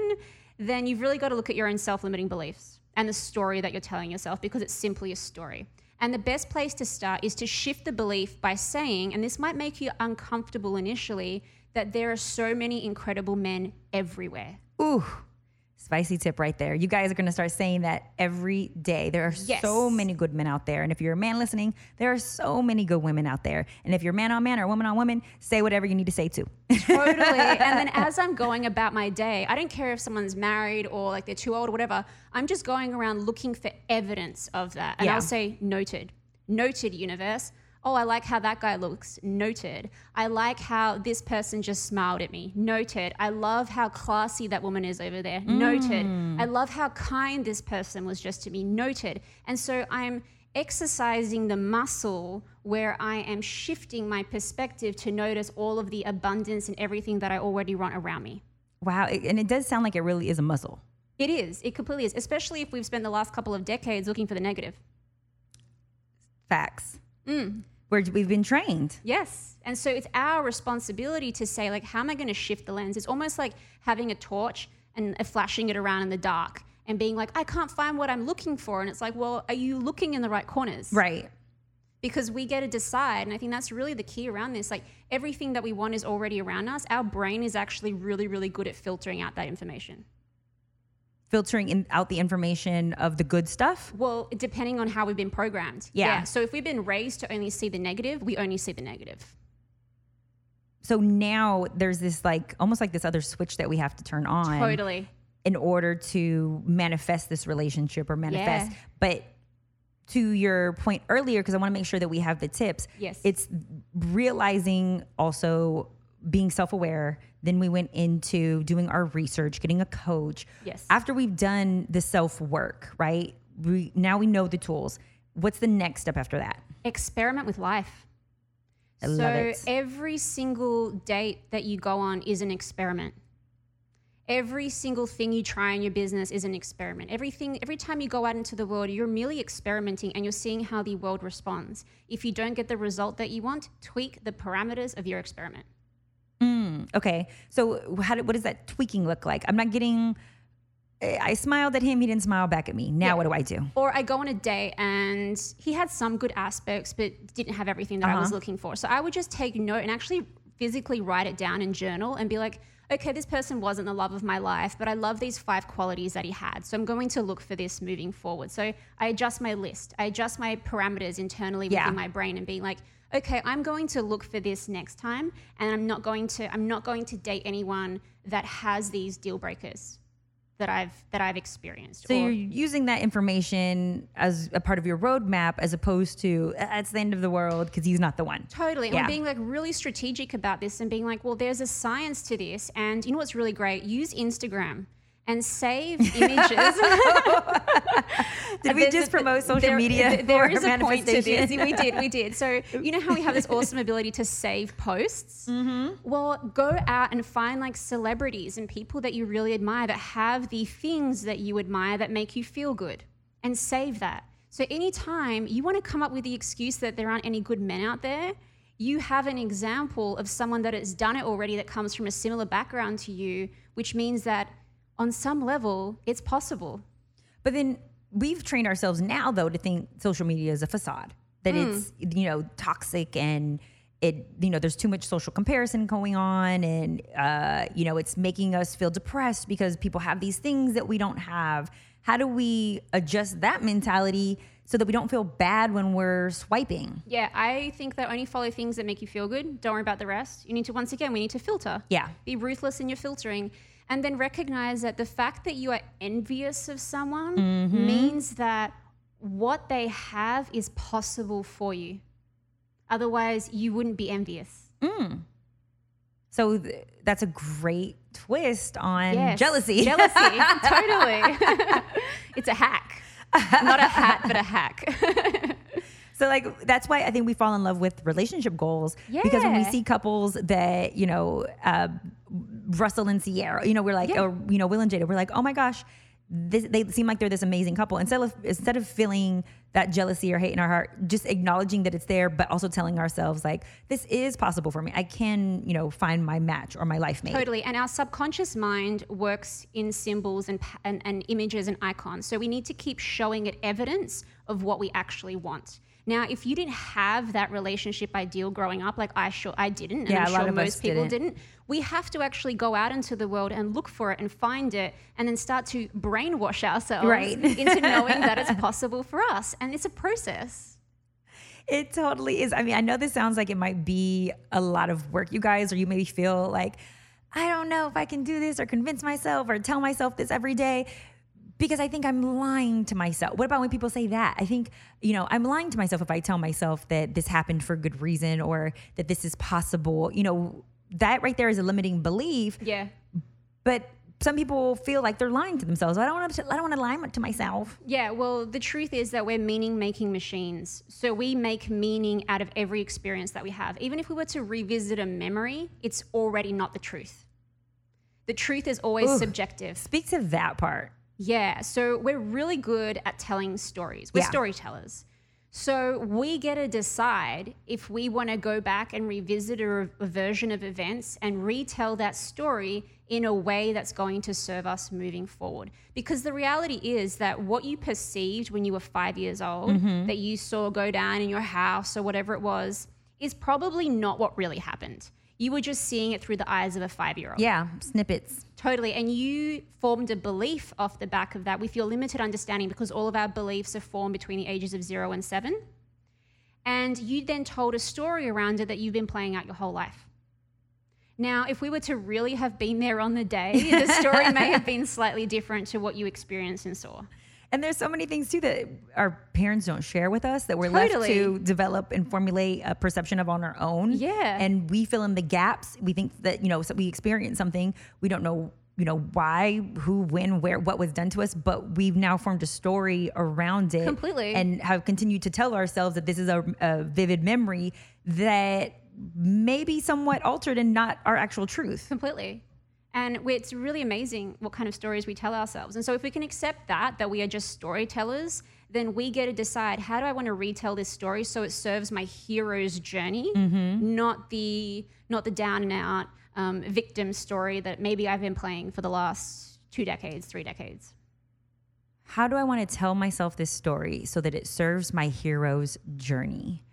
then you've really got to look at your own self-limiting beliefs and the story that you're telling yourself because it's simply a story. And the best place to start is to shift the belief by saying, and this might make you uncomfortable initially, that there are so many incredible men everywhere. Ooh. Spicy tip right there. You guys are going to start saying that every day. There are Yes. so many good men out there. And if you're a man listening, there are so many good women out there. And if you're man on man or woman on woman, say whatever you need to say too. totally. *laughs* And then as I'm going about my day, I don't care if someone's married or like they're too old or whatever. I'm just going around looking for evidence of that. And Yeah. I'll say, noted. Noted, universe. Oh, I like how that guy looks. Noted. I like how this person just smiled at me. Noted. I love how classy that woman is over there. Noted. Mm. I love how kind this person was just to me. Noted. And so I'm exercising the muscle where I am shifting my perspective to notice all of the abundance and everything that I already want around me. wow. And it does sound like it really is a muscle. It is. It completely is, especially if we've spent the last couple of decades looking for the negative. Facts. Mm. Where we've been trained. Yes. And so it's our responsibility to say, like, how am I going to shift the lens? It's almost like having a torch and uh, flashing it around in the dark and being like, I can't find what I'm looking for. And it's like, well, are you looking in the right corners? Right. because we get to decide and i think that's really the key around this like everything that we want is already around us our brain is actually really really good at filtering out that information Filtering in, out the information of the good stuff. well depending on how we've been programmed Yeah. so if we've been raised to only see the negative we only see the negative So now there's this like almost like this other switch that we have to turn on totally in order to manifest this relationship or manifest. Yeah. But to your point earlier, because I want to make sure that we have the tips. Yes. It's realizing also being self aware. Then we went into doing our research, getting a coach. Yes. After we've done the self work, right? We now we know the tools. What's the next step after that? experiment with life I so love it. every single date that you go on is an experiment every single thing you try in your business is an experiment everything every time you go out into the world you're merely experimenting and you're seeing how the world responds if you don't get the result that you want tweak the parameters of your experiment Okay. So how do, what does that tweaking look like? I'm not getting. I smiled at him. He didn't smile back at me. Now Yeah. what do I do? or I go on a date and he had some good aspects, but didn't have everything that I was Uh-huh. looking for. So I would just take note and actually physically write it down in journal and be like, okay, this person wasn't the love of my life, but I love these five qualities that he had. So I'm going to look for this moving forward. So I adjust my list, I adjust my parameters internally Yeah. within my brain and being like, okay, I'm going to look for this next time, and I'm not going to I'm not going to date anyone that has these deal breakers that I've that I've experienced. So you're using that information as a part of your roadmap, as opposed to "Uh, it's the end of the world because he's not the one. Totally. Yeah. we're being like really strategic about this and being like, well, there's a science to this. And you know what's really great? Use Instagram and save images. *laughs* *laughs* Did we There's just a- promote social there- media? th- There for is a point to this. We did, we did. So *laughs* you know how we have this awesome ability to save posts. Mm-hmm. Well, go out and find like celebrities and people that you really admire that have the things that you admire that make you feel good, and save that. So anytime you want to come up with the excuse that there aren't any good men out there. You have an example of someone that has done it already that comes from a similar background to you, which means that on some level, it's possible. But then we've trained ourselves now, though, to think social media is a facade, that Hmm. it's you know toxic and it you know there's too much social comparison going on and uh, you know it's making us feel depressed because people have these things that we don't have how do we adjust that mentality so that we don't feel bad when we're swiping Yeah, I think that only follow things that make you feel good. Don't worry about the rest. You need to, once again, we need to filter. yeah Be ruthless in your filtering. And then recognize that the fact that you are envious of someone Mm-hmm. means that what they have is possible for you. Otherwise, you wouldn't be envious. so th- that's a great twist on Yes. jealousy *laughs* Jealousy. totally. *laughs* *laughs* it's a hack. Not a hat, but a hack. So like that's why I think we fall in love with relationship goals because when we see couples that you know uh, Russell and Ciara, you know we're like Yeah. or you know Will and Jada, we're like oh my gosh, this, they seem like they're this amazing couple. Instead of instead of feeling that jealousy or hate in our heart, just acknowledging that it's there, but also telling ourselves like this is possible for me. I can you know find my match or my life mate. Totally. And our subconscious mind works in symbols and, and, and images and icons. So we need to keep showing it evidence of what we actually want. Now, if you didn't have that relationship ideal growing up, like I sure I didn't, and Yeah, I'm a lot sure of most people didn't. didn't, we have to actually go out into the world and look for it and find it and then start to brainwash ourselves Right. *laughs* into knowing that it's *laughs* possible for us. And it's a process. It totally is. I mean, I know this sounds like it might be a lot of work, you guys, or you maybe feel like, I don't know if I can do this or convince myself or tell myself this every day because I think I'm lying to myself. What about when people say that? I think, you know, I'm lying to myself if I tell myself that this happened for good reason or that this is possible. You know, that right there is a limiting belief, Yeah. but some people feel like they're lying to themselves. I don't want to I don't want to lie to myself. Yeah, well, the truth is that we're meaning making machines. So we make meaning out of every experience that we have. Even if we were to revisit a memory, it's already not the truth. The truth is always Ooh. subjective. Speak to that part. Yeah, so we're really good at telling stories. We're Yeah. storytellers. So we get to decide if we want to go back and revisit a, a version of events and retell that story in a way that's going to serve us moving forward. Because the reality is that what you perceived when you were five years old, Mm-hmm. that you saw go down in your house or whatever it was, is probably not what really happened. You were just seeing it through the eyes of a five year old. Yeah, snippets. Totally. And you formed a belief off the back of that with your limited understanding because all of our beliefs are formed between the ages of zero and seven. And you then told a story around it that you've been playing out your whole life. Now, if we were to really have been there on the day, the story may have *laughs* been slightly different to what you experienced and saw. And there's so many things too that our parents don't share with us that we're left to develop and formulate a perception of on our own. Yeah. And we fill in the gaps. We think that, you know, so we experience something. We don't know, you know, why, who, when, where, what was done to us, but we've now formed a story around it. Completely. And have continued to tell ourselves that this is a, a vivid memory that may be somewhat altered and not our actual truth. Completely. And it's really amazing what kind of stories we tell ourselves. And so, if we can accept that, that we are just storytellers, then we get to decide how do I want to retell this story so it serves my hero's journey, not the not the down and out um, victim story that maybe I've been playing for the last two decades, three decades. how do I want to tell myself this story so that it serves my hero's journey?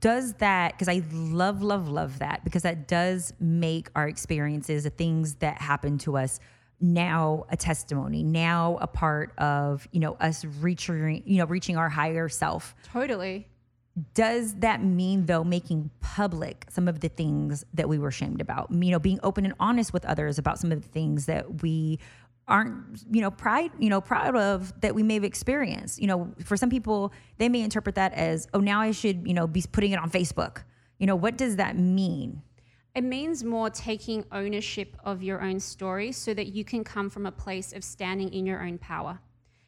Does that, because I love, love, love that, because that does make our experiences, the things that happen to us now a testimony, now a part of, you know, us reaching, you know, reaching our higher self. Totally. Does that mean though making public some of the things that we were shamed about? You know, being open and honest with others about some of the things that we aren't, you know, pride, you know, proud of that we may have experienced. You know, for some people, they may interpret that as, oh, now I should, you know, be putting it on Facebook. You know, what does that mean? It means more taking ownership of your own story so that you can come from a place of standing in your own power.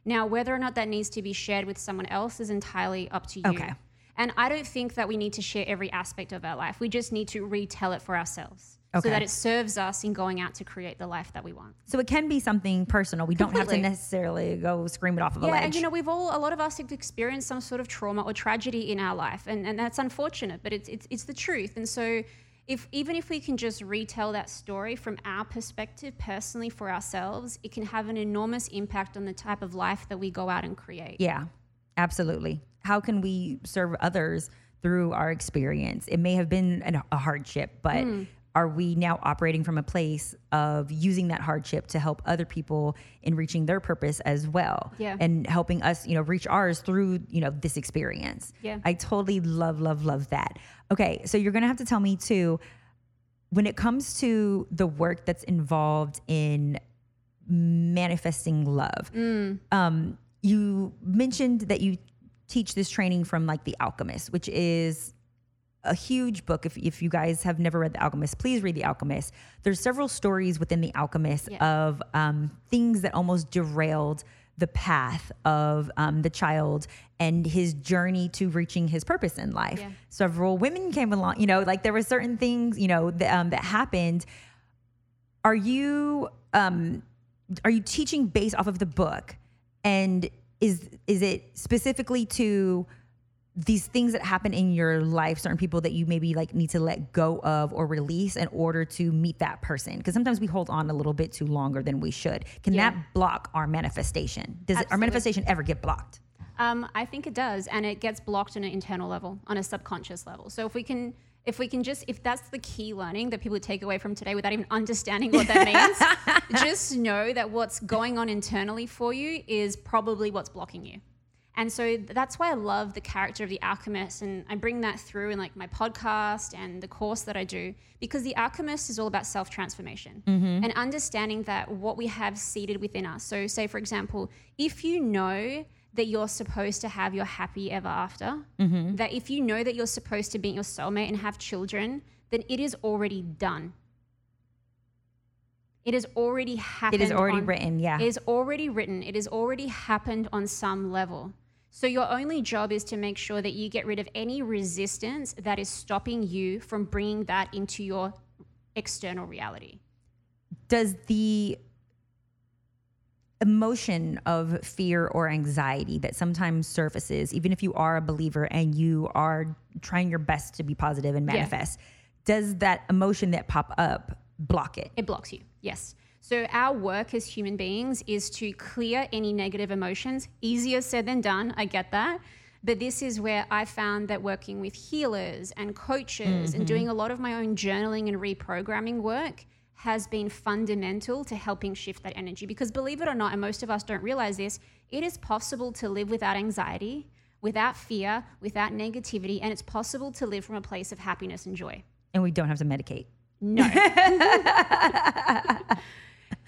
Now, whether or not that needs to be shared with someone else is entirely up to you. Okay. And I don't think that we need to share every aspect of our life. We just need to retell it for ourselves Okay. so that it serves us in going out to create the life that we want. So it can be something personal. We don't have to necessarily go scream it off of a Yeah, ledge. and you know, we've all, a lot of us have experienced some sort of trauma or tragedy in our life, and, and that's unfortunate, but it's, it's, it's the truth. And so, if even if we can just retell that story from our perspective personally for ourselves, it can have an enormous impact on the type of life that we go out and create. Yeah, absolutely. How can we serve others through our experience. It may have been an, a hardship, but Hmm. Are we now operating from a place of using that hardship to help other people in reaching their purpose as well? Yeah. And helping us, you know, reach ours through, you know, this experience. Yeah. I totally love, love, love that. Okay. So you're going to have to tell me too, when it comes to the work that's involved in manifesting love, um, you mentioned that you teach this training from like The Alchemist, which is a huge book. If, if you guys have never read The Alchemist, please read The Alchemist. There's several stories within The Alchemist Yeah. of um, things that almost derailed the path of um, the child and his journey to reaching his purpose in life. Yeah. Several women came along, you know, like there were certain things, you know, that, um, that happened. Are you um, are you teaching based off of the book, and is is it specifically to these things that happen in your life, certain people that you maybe like need to let go of or release in order to meet that person? Because sometimes we hold on a little bit too longer than we should. Can Yeah. that block our manifestation? Does it, our manifestation ever get blocked? Um, I think it does, and it gets blocked on an internal level, on a subconscious level. So if we can, if we can just, if that's the key learning that people take away from today without even *laughs* understanding what that means, *laughs* just know that what's going on internally for you is probably what's blocking you. And so that's why I love the character of the alchemist, and I bring that through in like my podcast and the course that I do, because the alchemist is all about self transformation mm-hmm. and understanding that what we have seated within us. So, say for example, if you know that you're supposed to have your happy ever after, mm-hmm. that if you know that you're supposed to be your soulmate and have children, then it is already done. It has already happened. It is already on- written, yeah. It is already written. It has already happened on some level. So your only job is to make sure that you get rid of any resistance that is stopping you from bringing that into your external reality. Does the emotion of fear or anxiety that sometimes surfaces, even if you are a believer and you are trying your best to be positive and manifest, does that emotion that pop up block it? It blocks you. Yes. So our work as human beings is to clear any negative emotions. Easier said than done. I get that. But this is where I found that working with healers and coaches and mm-hmm. doing a lot of my own journaling and reprogramming work has been fundamental to helping shift that energy. Because believe it or not, and most of us don't realize this, it is possible to live without anxiety, without fear, without negativity, and it's possible to live from a place of happiness and joy. And we don't have to medicate. No. *laughs*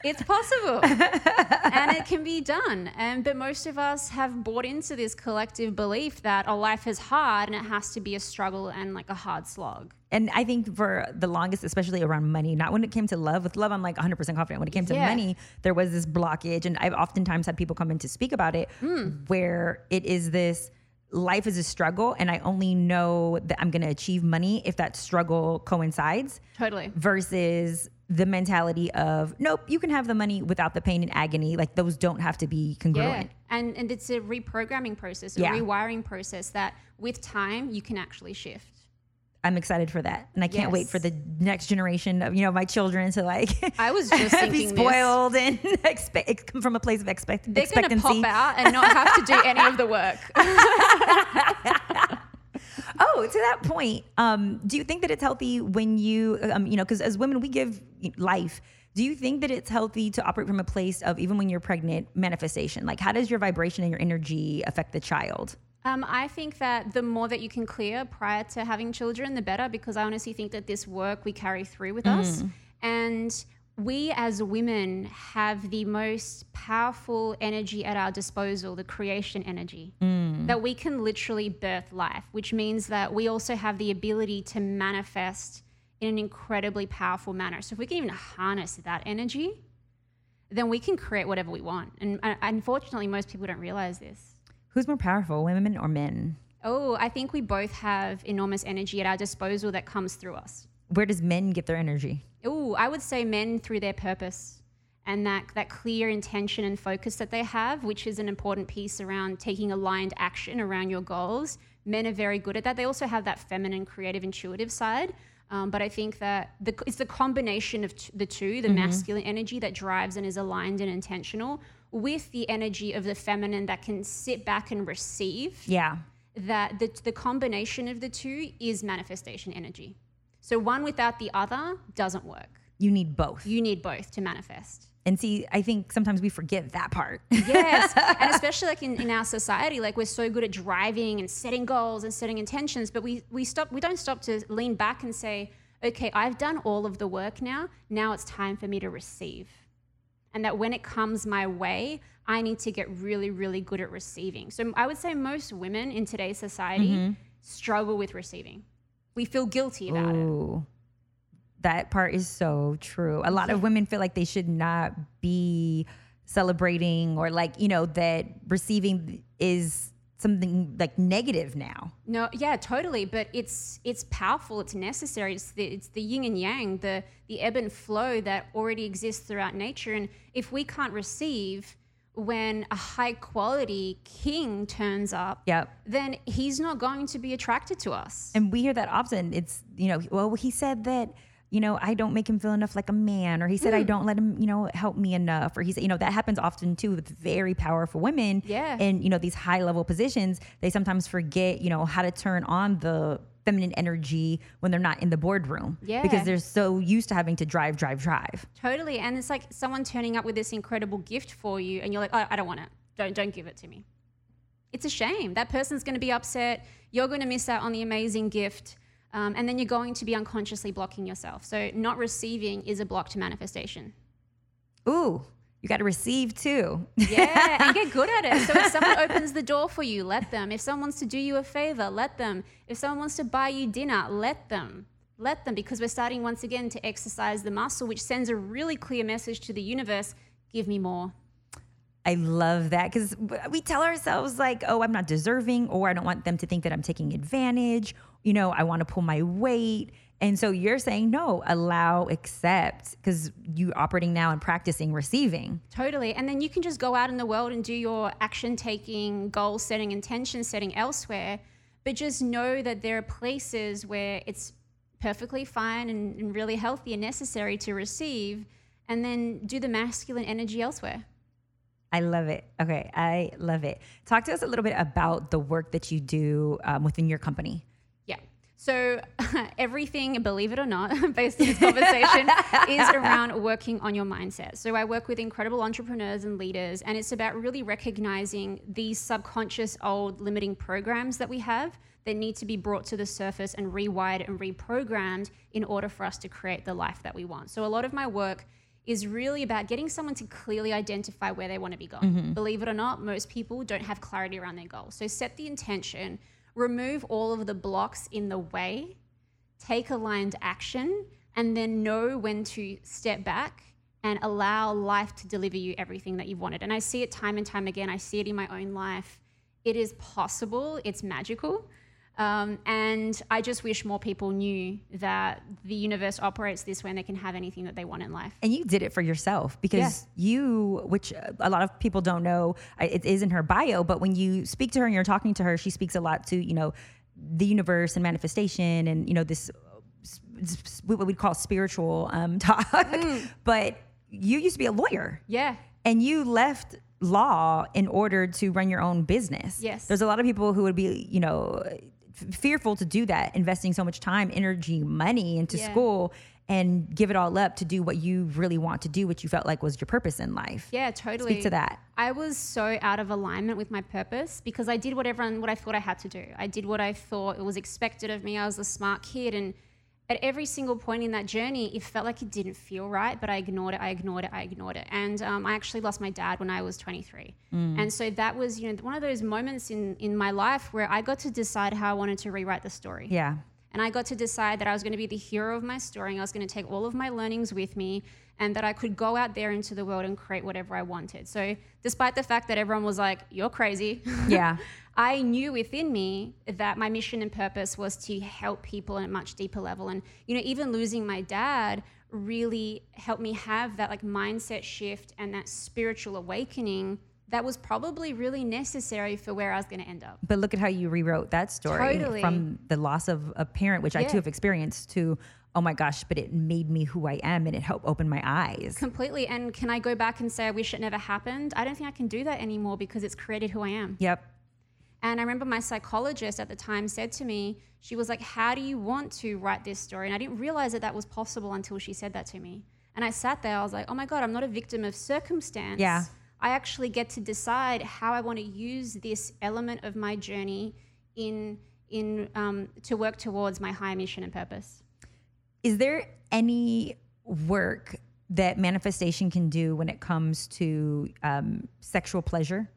it's possible. and it can be done. And but most of us have bought into this collective belief that a life is hard and it has to be a struggle and like a hard slog. And I think for the longest, especially around money, not when it came to love. With love, I'm like 100% confident. When it came to Yeah. money, there was this blockage. And I've oftentimes had people come in to speak about it hmm. where it is this life is a struggle. And I only know that I'm going to achieve money if that struggle coincides Totally. versus the mentality of, nope, you can have the money without the pain and agony. Like those don't have to be congruent. Yeah. And and it's a reprogramming process, a Yeah. rewiring process that with time you can actually shift. I'm excited for that. And I can't wait for the next generation of, you know, my children to like I was *laughs* just be thinking this. spoiled and *laughs* expect come from a place of expect They're going to pop out and not have to do *laughs* any of the work. Oh, to that point, um, do you think that it's healthy when you, um, you know, because as women we give life. Do you think that it's healthy to operate from a place of even when you're pregnant manifestation? Like, how does your vibration and your energy affect the child? Um, I think that the more that you can clear prior to having children, the better, because I honestly think that this work we carry through with us. And we as women have the most powerful energy at our disposal, the creation energy, that we can literally birth life, which means that we also have the ability to manifest in an incredibly powerful manner. So if we can even harness that energy, then we can create whatever we want. And uh, unfortunately, most people don't realize this. Who's more powerful, women or men? Oh, I think we both have enormous energy at our disposal that comes through us. Where does men get their energy? Oh, I would say men through their purpose and that, that clear intention and focus that they have, which is an important piece around taking aligned action around your goals. Men are very good at that. They also have that feminine, creative, intuitive side. Um, but I think that the, it's the combination of t- the two, the masculine energy that drives and is aligned and intentional, with the energy of the feminine that can sit back and receive Yeah. that the, the combination of the two is manifestation energy. So one without the other doesn't work. You need both. You need both to manifest. And see, I think sometimes we forget that part. *laughs* yes. And especially like in, in our society, like we're so good at driving and setting goals and setting intentions, but we, we stop we don't stop to lean back and say, okay, I've done all of the work now. Now it's time for me to receive. And that when it comes my way, I need to get really, really good at receiving. So I would say most women in today's society Mm-hmm. struggle with receiving. We feel guilty about it. That part is so true. A lot of women feel like they should not be celebrating or like, you know, that receiving is something like negative now. No, yeah, totally. But it's it's powerful. It's necessary. It's the it's the yin and yang, the the ebb and flow that already exists throughout nature. And if we can't receive when a high quality king turns up, Yep. then he's not going to be attracted to us. And we hear that often. It's, you know, well, he said that, you know, I don't make him feel enough like a man, or he said I hmm. don't let him, you know, help me enough, or he said, you know, that happens often too with very powerful women. Yeah. And, you know, these high level positions, they sometimes forget, you know, how to turn on the feminine energy when they're not in the boardroom. Yeah. Because they're so used to having to drive, drive, drive. Totally. And it's like someone turning up with this incredible gift for you and you're like, oh, I don't want it. Don't don't give it to me. It's a shame. That person's going to be upset. You're going to miss out on the amazing gift. Um, and then you're going to be unconsciously blocking yourself. So not receiving is a block to manifestation. Ooh, you got to receive too. Yeah, and get good at it. So if someone *laughs* opens the door for you, let them. If someone wants to do you a favor, let them. If someone wants to buy you dinner, let them. Let them because we're starting once again to exercise the muscle, which sends a really clear message to the universe give me more. I love that because we tell ourselves like, "Oh, I'm not deserving," or "I don't want them to think that I'm taking advantage." You know, I want to pull my weight, and so you're saying no, allow, accept, because you're operating now and practicing receiving. Totally. And then you can just go out in the world and do your action taking, goal setting, intention setting elsewhere. But just know that there are places where it's perfectly fine and, and really healthy and necessary to receive, and then do the masculine energy elsewhere. I love it. Okay, I love it. Talk to us a little bit about the work that you do um, within your company. So *laughs* everything, believe it or not, *laughs* based on this conversation, is around working on your mindset. So I work with incredible entrepreneurs and leaders, and it's about really recognizing these subconscious old limiting programs that we have that need to be brought to the surface and rewired and reprogrammed in order for us to create the life that we want. So a lot of my work is really about getting someone to clearly identify where they want to be going. Mm-hmm. Believe it or not, most people don't have clarity around their goals. So set the intention, remove all of the blocks in the way, take aligned action, and then know when to step back and allow life to deliver you everything that you've wanted. And I see it time and time again. I see it in my own life. It is possible, it's magical. Um, and I just wish more people knew that the universe operates this way and they can have anything that they want in life. And you did it for yourself because you, which a lot of people don't know, it is in her bio, but when you speak to her and you're talking to her, she speaks a lot to, you know, the universe and manifestation and, you know, this, what we'd call spiritual um, *laughs* talk. But you used to be a lawyer Yeah. and you left law in order to run your own business. Yes. There's a lot of people who would be, you know, f- fearful to do that, investing so much time, energy, money into Yeah. school and give it all up to do what you really want to do, what you felt like was your purpose in life. Yeah, totally. Speak to that. I was so out of alignment with my purpose because I did what everyone, what I thought I had to do. I did what I thought it was expected of me. I was a smart kid, and at every single point in that journey, it felt like it didn't feel right. But I ignored it. I ignored it. I ignored it. And um, I actually lost my dad when I was 23. And so that was, you know, one of those moments in in my life where I got to decide how I wanted to rewrite the story. Yeah. And I got to decide that I was going to be the hero of my story. And I was going to take all of my learnings with me and that I could go out there into the world and create whatever I wanted. So, despite the fact that everyone was like, you're crazy, *laughs* Yeah. I knew within me that my mission and purpose was to help people on a much deeper level. And, you know, even losing my dad really helped me have that like mindset shift and that spiritual awakening that was probably really necessary for where I was going to end up. But look at how you rewrote that story Totally. from the loss of a parent, which I too have experienced, to, oh my gosh, but it made me who I am and it helped open my eyes. Completely. And can I go back and say I wish it never happened? I don't think I can do that anymore because it's created who I am. Yep. And I remember my psychologist at the time said to me, she was like, How do you want to write this story? And I didn't realize that that was possible until she said that to me. And I sat there, I was like, Oh my God, I'm not a victim of circumstance. Yeah. I actually get to decide how I want to use this element of my journey in, in, um, to work towards my higher mission and purpose. Is there any work that manifestation can do when it comes to um, sexual pleasure?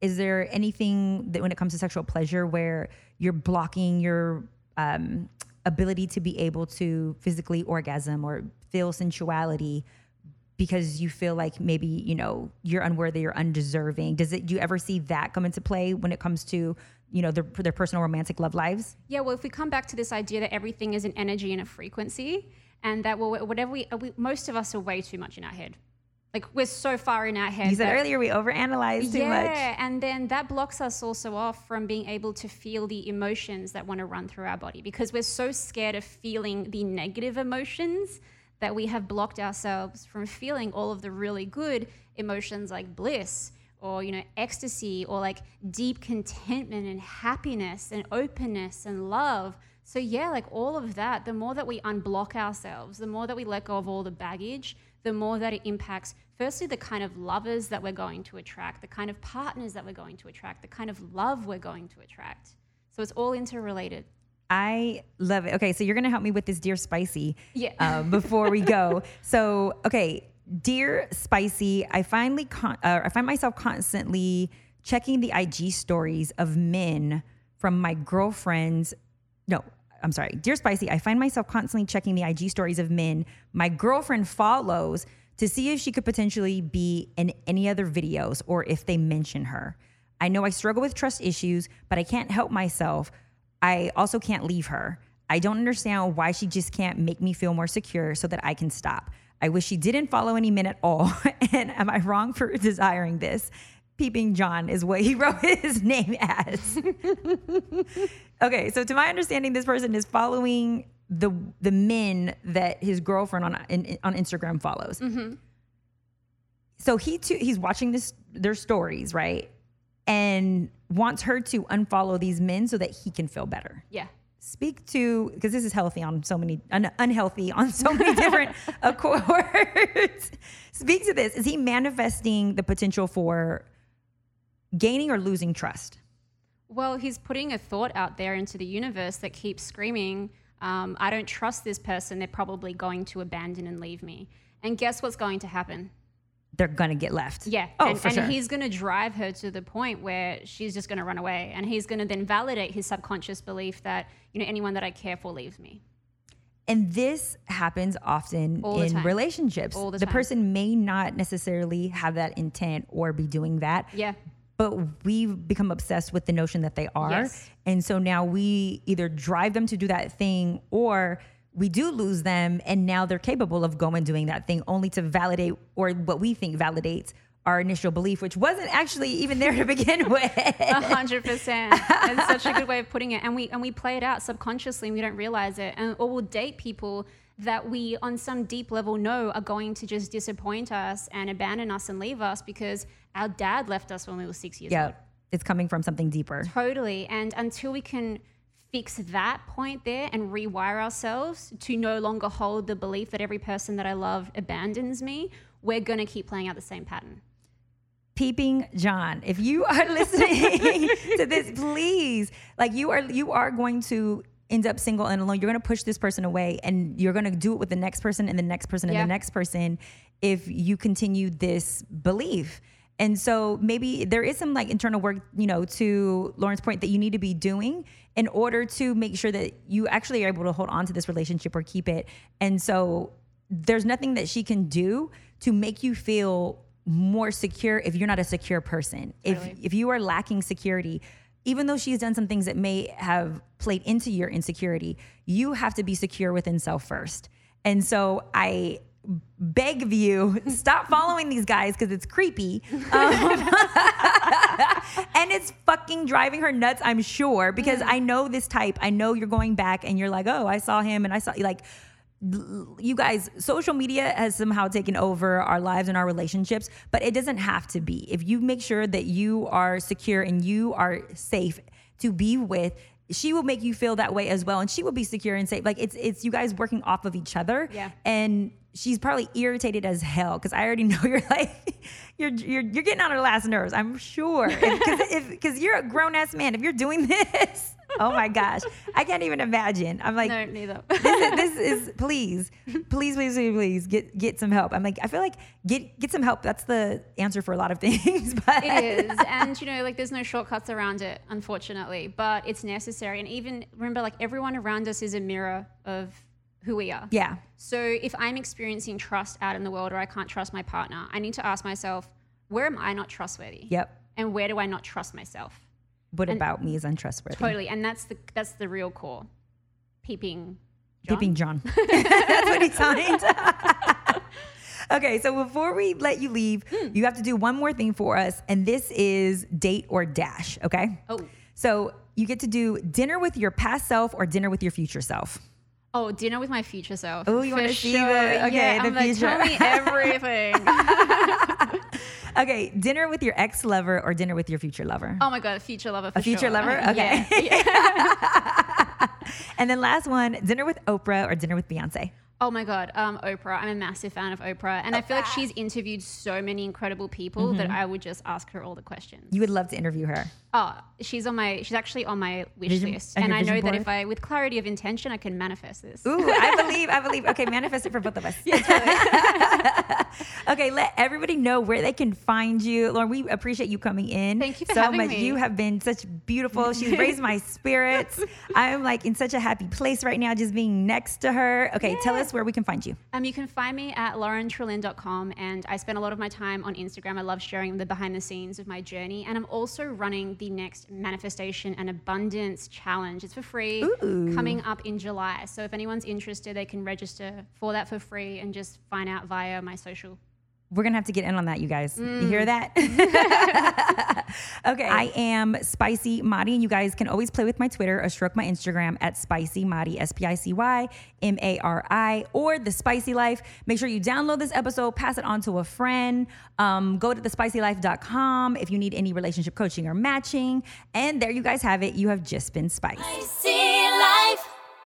Is there anything that when it comes to sexual pleasure where you're blocking your um, ability to be able to physically orgasm or feel sensuality because you feel like maybe you know you're unworthy or undeserving? Does it? Do you ever see that come into play when it comes to you know their their personal romantic love lives? Yeah, well, if we come back to this idea that everything is an energy and a frequency, and that well, whatever we, we most of us are way too much in our head. Like we're so far in our head. You said earlier we overanalyze too yeah, much. Yeah, and then that blocks us also off from being able to feel the emotions that want to run through our body because we're so scared of feeling the negative emotions that we have blocked ourselves from feeling all of the really good emotions like bliss or you know ecstasy or like deep contentment and happiness and openness and love. So yeah like all of that the more that we unblock ourselves the more that we let go of all the baggage the more that it impacts firstly the kind of lovers that we're going to attract the kind of partners that we're going to attract the kind of love we're going to attract. So it's all interrelated I love it. Okay, so you're gonna help me with this dear spicy. Yeah. Uh, before we go, *laughs* so okay, dear spicy. I finally con- uh, I find myself constantly checking the IG stories of men from my girlfriend's. No, I'm sorry, dear spicy. I find myself constantly checking the IG stories of men my girlfriend follows to see if she could potentially be in any other videos or if they mention her. I know I struggle with trust issues, but I can't help myself. I also can't leave her. I don't understand why she just can't make me feel more secure so that I can stop. I wish she didn't follow any men at all. *laughs* and am I wrong for desiring this? Peeping John is what he *laughs* wrote his name as. *laughs* okay, so to my understanding, this person is following the the men that his girlfriend on in, on Instagram follows. Mm-hmm. So he too he's watching this their stories, right? And wants her to unfollow these men so that he can feel better. yeah Speak to because this is healthy on so many un, unhealthy on so many *laughs* different accords. Speak to this. Is he manifesting the potential for gaining or losing trust? Well, he's putting a thought out there into the universe that keeps screaming, um, I don't trust this person. They're probably going to abandon and leave me. And guess what's going to happen? They're gonna get left. Yeah. Oh, and for and sure. he's going to drive her to the point where she's just going to run away. And he's going to then validate his subconscious belief that, you know, anyone that I care for leaves me. And this happens often All the in time. relationships. All the the person may not necessarily have that intent or be doing that. Yeah. But we've become obsessed with the notion that they are. Yes. And so now we either drive them to do that thing or we do lose them. And now they're capable of going doing that thing only to validate or what we think validates our initial belief, which wasn't actually even there to begin *laughs* with. A hundred percent. It's such a good way of putting it. And we and we play it out subconsciously and we don't realize it. And or we'll date people that we on some deep level know are going to just disappoint us and abandon us and leave us because our dad left us when we were six years yeah. old. It's coming from something deeper. Totally. And until we can fix that point there and rewire ourselves to no longer hold the belief that every person that I love abandons me, we're going to keep playing out the same pattern. peeping John. If you are *laughs* listening to this, please, like you are, you are going to end up single and alone. You're going to push this person away, and you're going to do it with the next person and the next person and Yeah. the next person if you continue this belief. And so maybe there is some like internal work, you know, to Loren's point that you need to be doing in order to make sure that you actually are able to hold on to this relationship or keep it. And so there's nothing that she can do to make you feel more secure if you're not a secure person. If if you are lacking security, even though she's done some things that may have played into your insecurity, you have to be secure within self first. And so I beg of you, stop following these guys because it's creepy. Um, *laughs* and it's fucking driving her nuts, I'm sure, because I know this type. I know you're going back and you're like, oh, I saw him and I saw you. like you guys, social media has somehow taken over our lives and our relationships, but it doesn't have to be. If you make sure that you are secure and you are safe to be with, she will make you feel that way as well and she will be secure and safe like it's it's you guys working off of each other Yeah. and she's probably irritated as hell because i already *laughs* know you're like you're you're, you're getting on her last nerves i'm sure because if because you're a grown-ass man if you're doing this *laughs* oh my gosh i can't even imagine i'm like No, neither. this, is, this is *laughs* please, please, please, please, please get get some help. I'm like, I feel like get get some help. That's the answer for a lot of things. But it is and you know like there's no shortcuts around it unfortunately but it's necessary and even remember like everyone around us is a mirror of who we are yeah, so if i'm experiencing trust out in the world or i can't trust my partner i need to ask myself where am i not trustworthy yep. and where do i not trust myself What about me is untrustworthy? totally and that's the that's the real core peeping John? Peeping John. *laughs* That's what he signed. *laughs* okay, so before we let you leave, Hmm. you have to do one more thing for us, and this is date or dash. Okay. oh So you get to do dinner with your past self or dinner with your future self. Oh, dinner with my future self. Oh, you for wanna see sure. the- okay, yeah, the I'm like, future. tell me *laughs* everything. *laughs* Okay, dinner with your ex lover or dinner with your future lover. oh my god, future lover. A future sure. lover? Okay. Yeah. *laughs* And then last one, dinner with Oprah or dinner with Beyonce. Oh my god, um, Oprah. I'm a massive fan of Oprah, and I feel like she's interviewed so many incredible people that I would just ask her all the questions. Mm-hmm. You would love to interview her. Oh, she's on my. She's actually on my wish Vision- list, and I know vision that if I, with clarity of intention, I can manifest this. Ooh, I *laughs* believe, I believe. Okay, manifest it for both of us. *laughs* okay, let everybody know where they can find you. Loren, we appreciate you coming in. Thank you for so having much. me. You have been such beautiful. She's raised my *laughs* spirits. I'm like in such a happy place right now, just being next to her. Okay, tell us where we can find you. Um, you can find me at lorentrlin.com, and I spend a lot of my time on Instagram. I love sharing the behind the scenes of my journey, and I'm also running the next manifestation and abundance challenge. It's for free, Ooh. coming up in July. So if anyone's interested, they can register for that for free and just find out via my social. We're gonna have to get in on that, you guys. You Mm. hear that? *laughs* okay. I am Spicy Mari, and you guys can always play with my Twitter or stroke my Instagram at Spicy Mari, S P I C Y M A R I, or The Spicy Life. Make sure you download this episode, pass it on to a friend. Um, go to thespicylife.com if you need any relationship coaching or matching. And there you guys have it. You have just been spiced. Spicy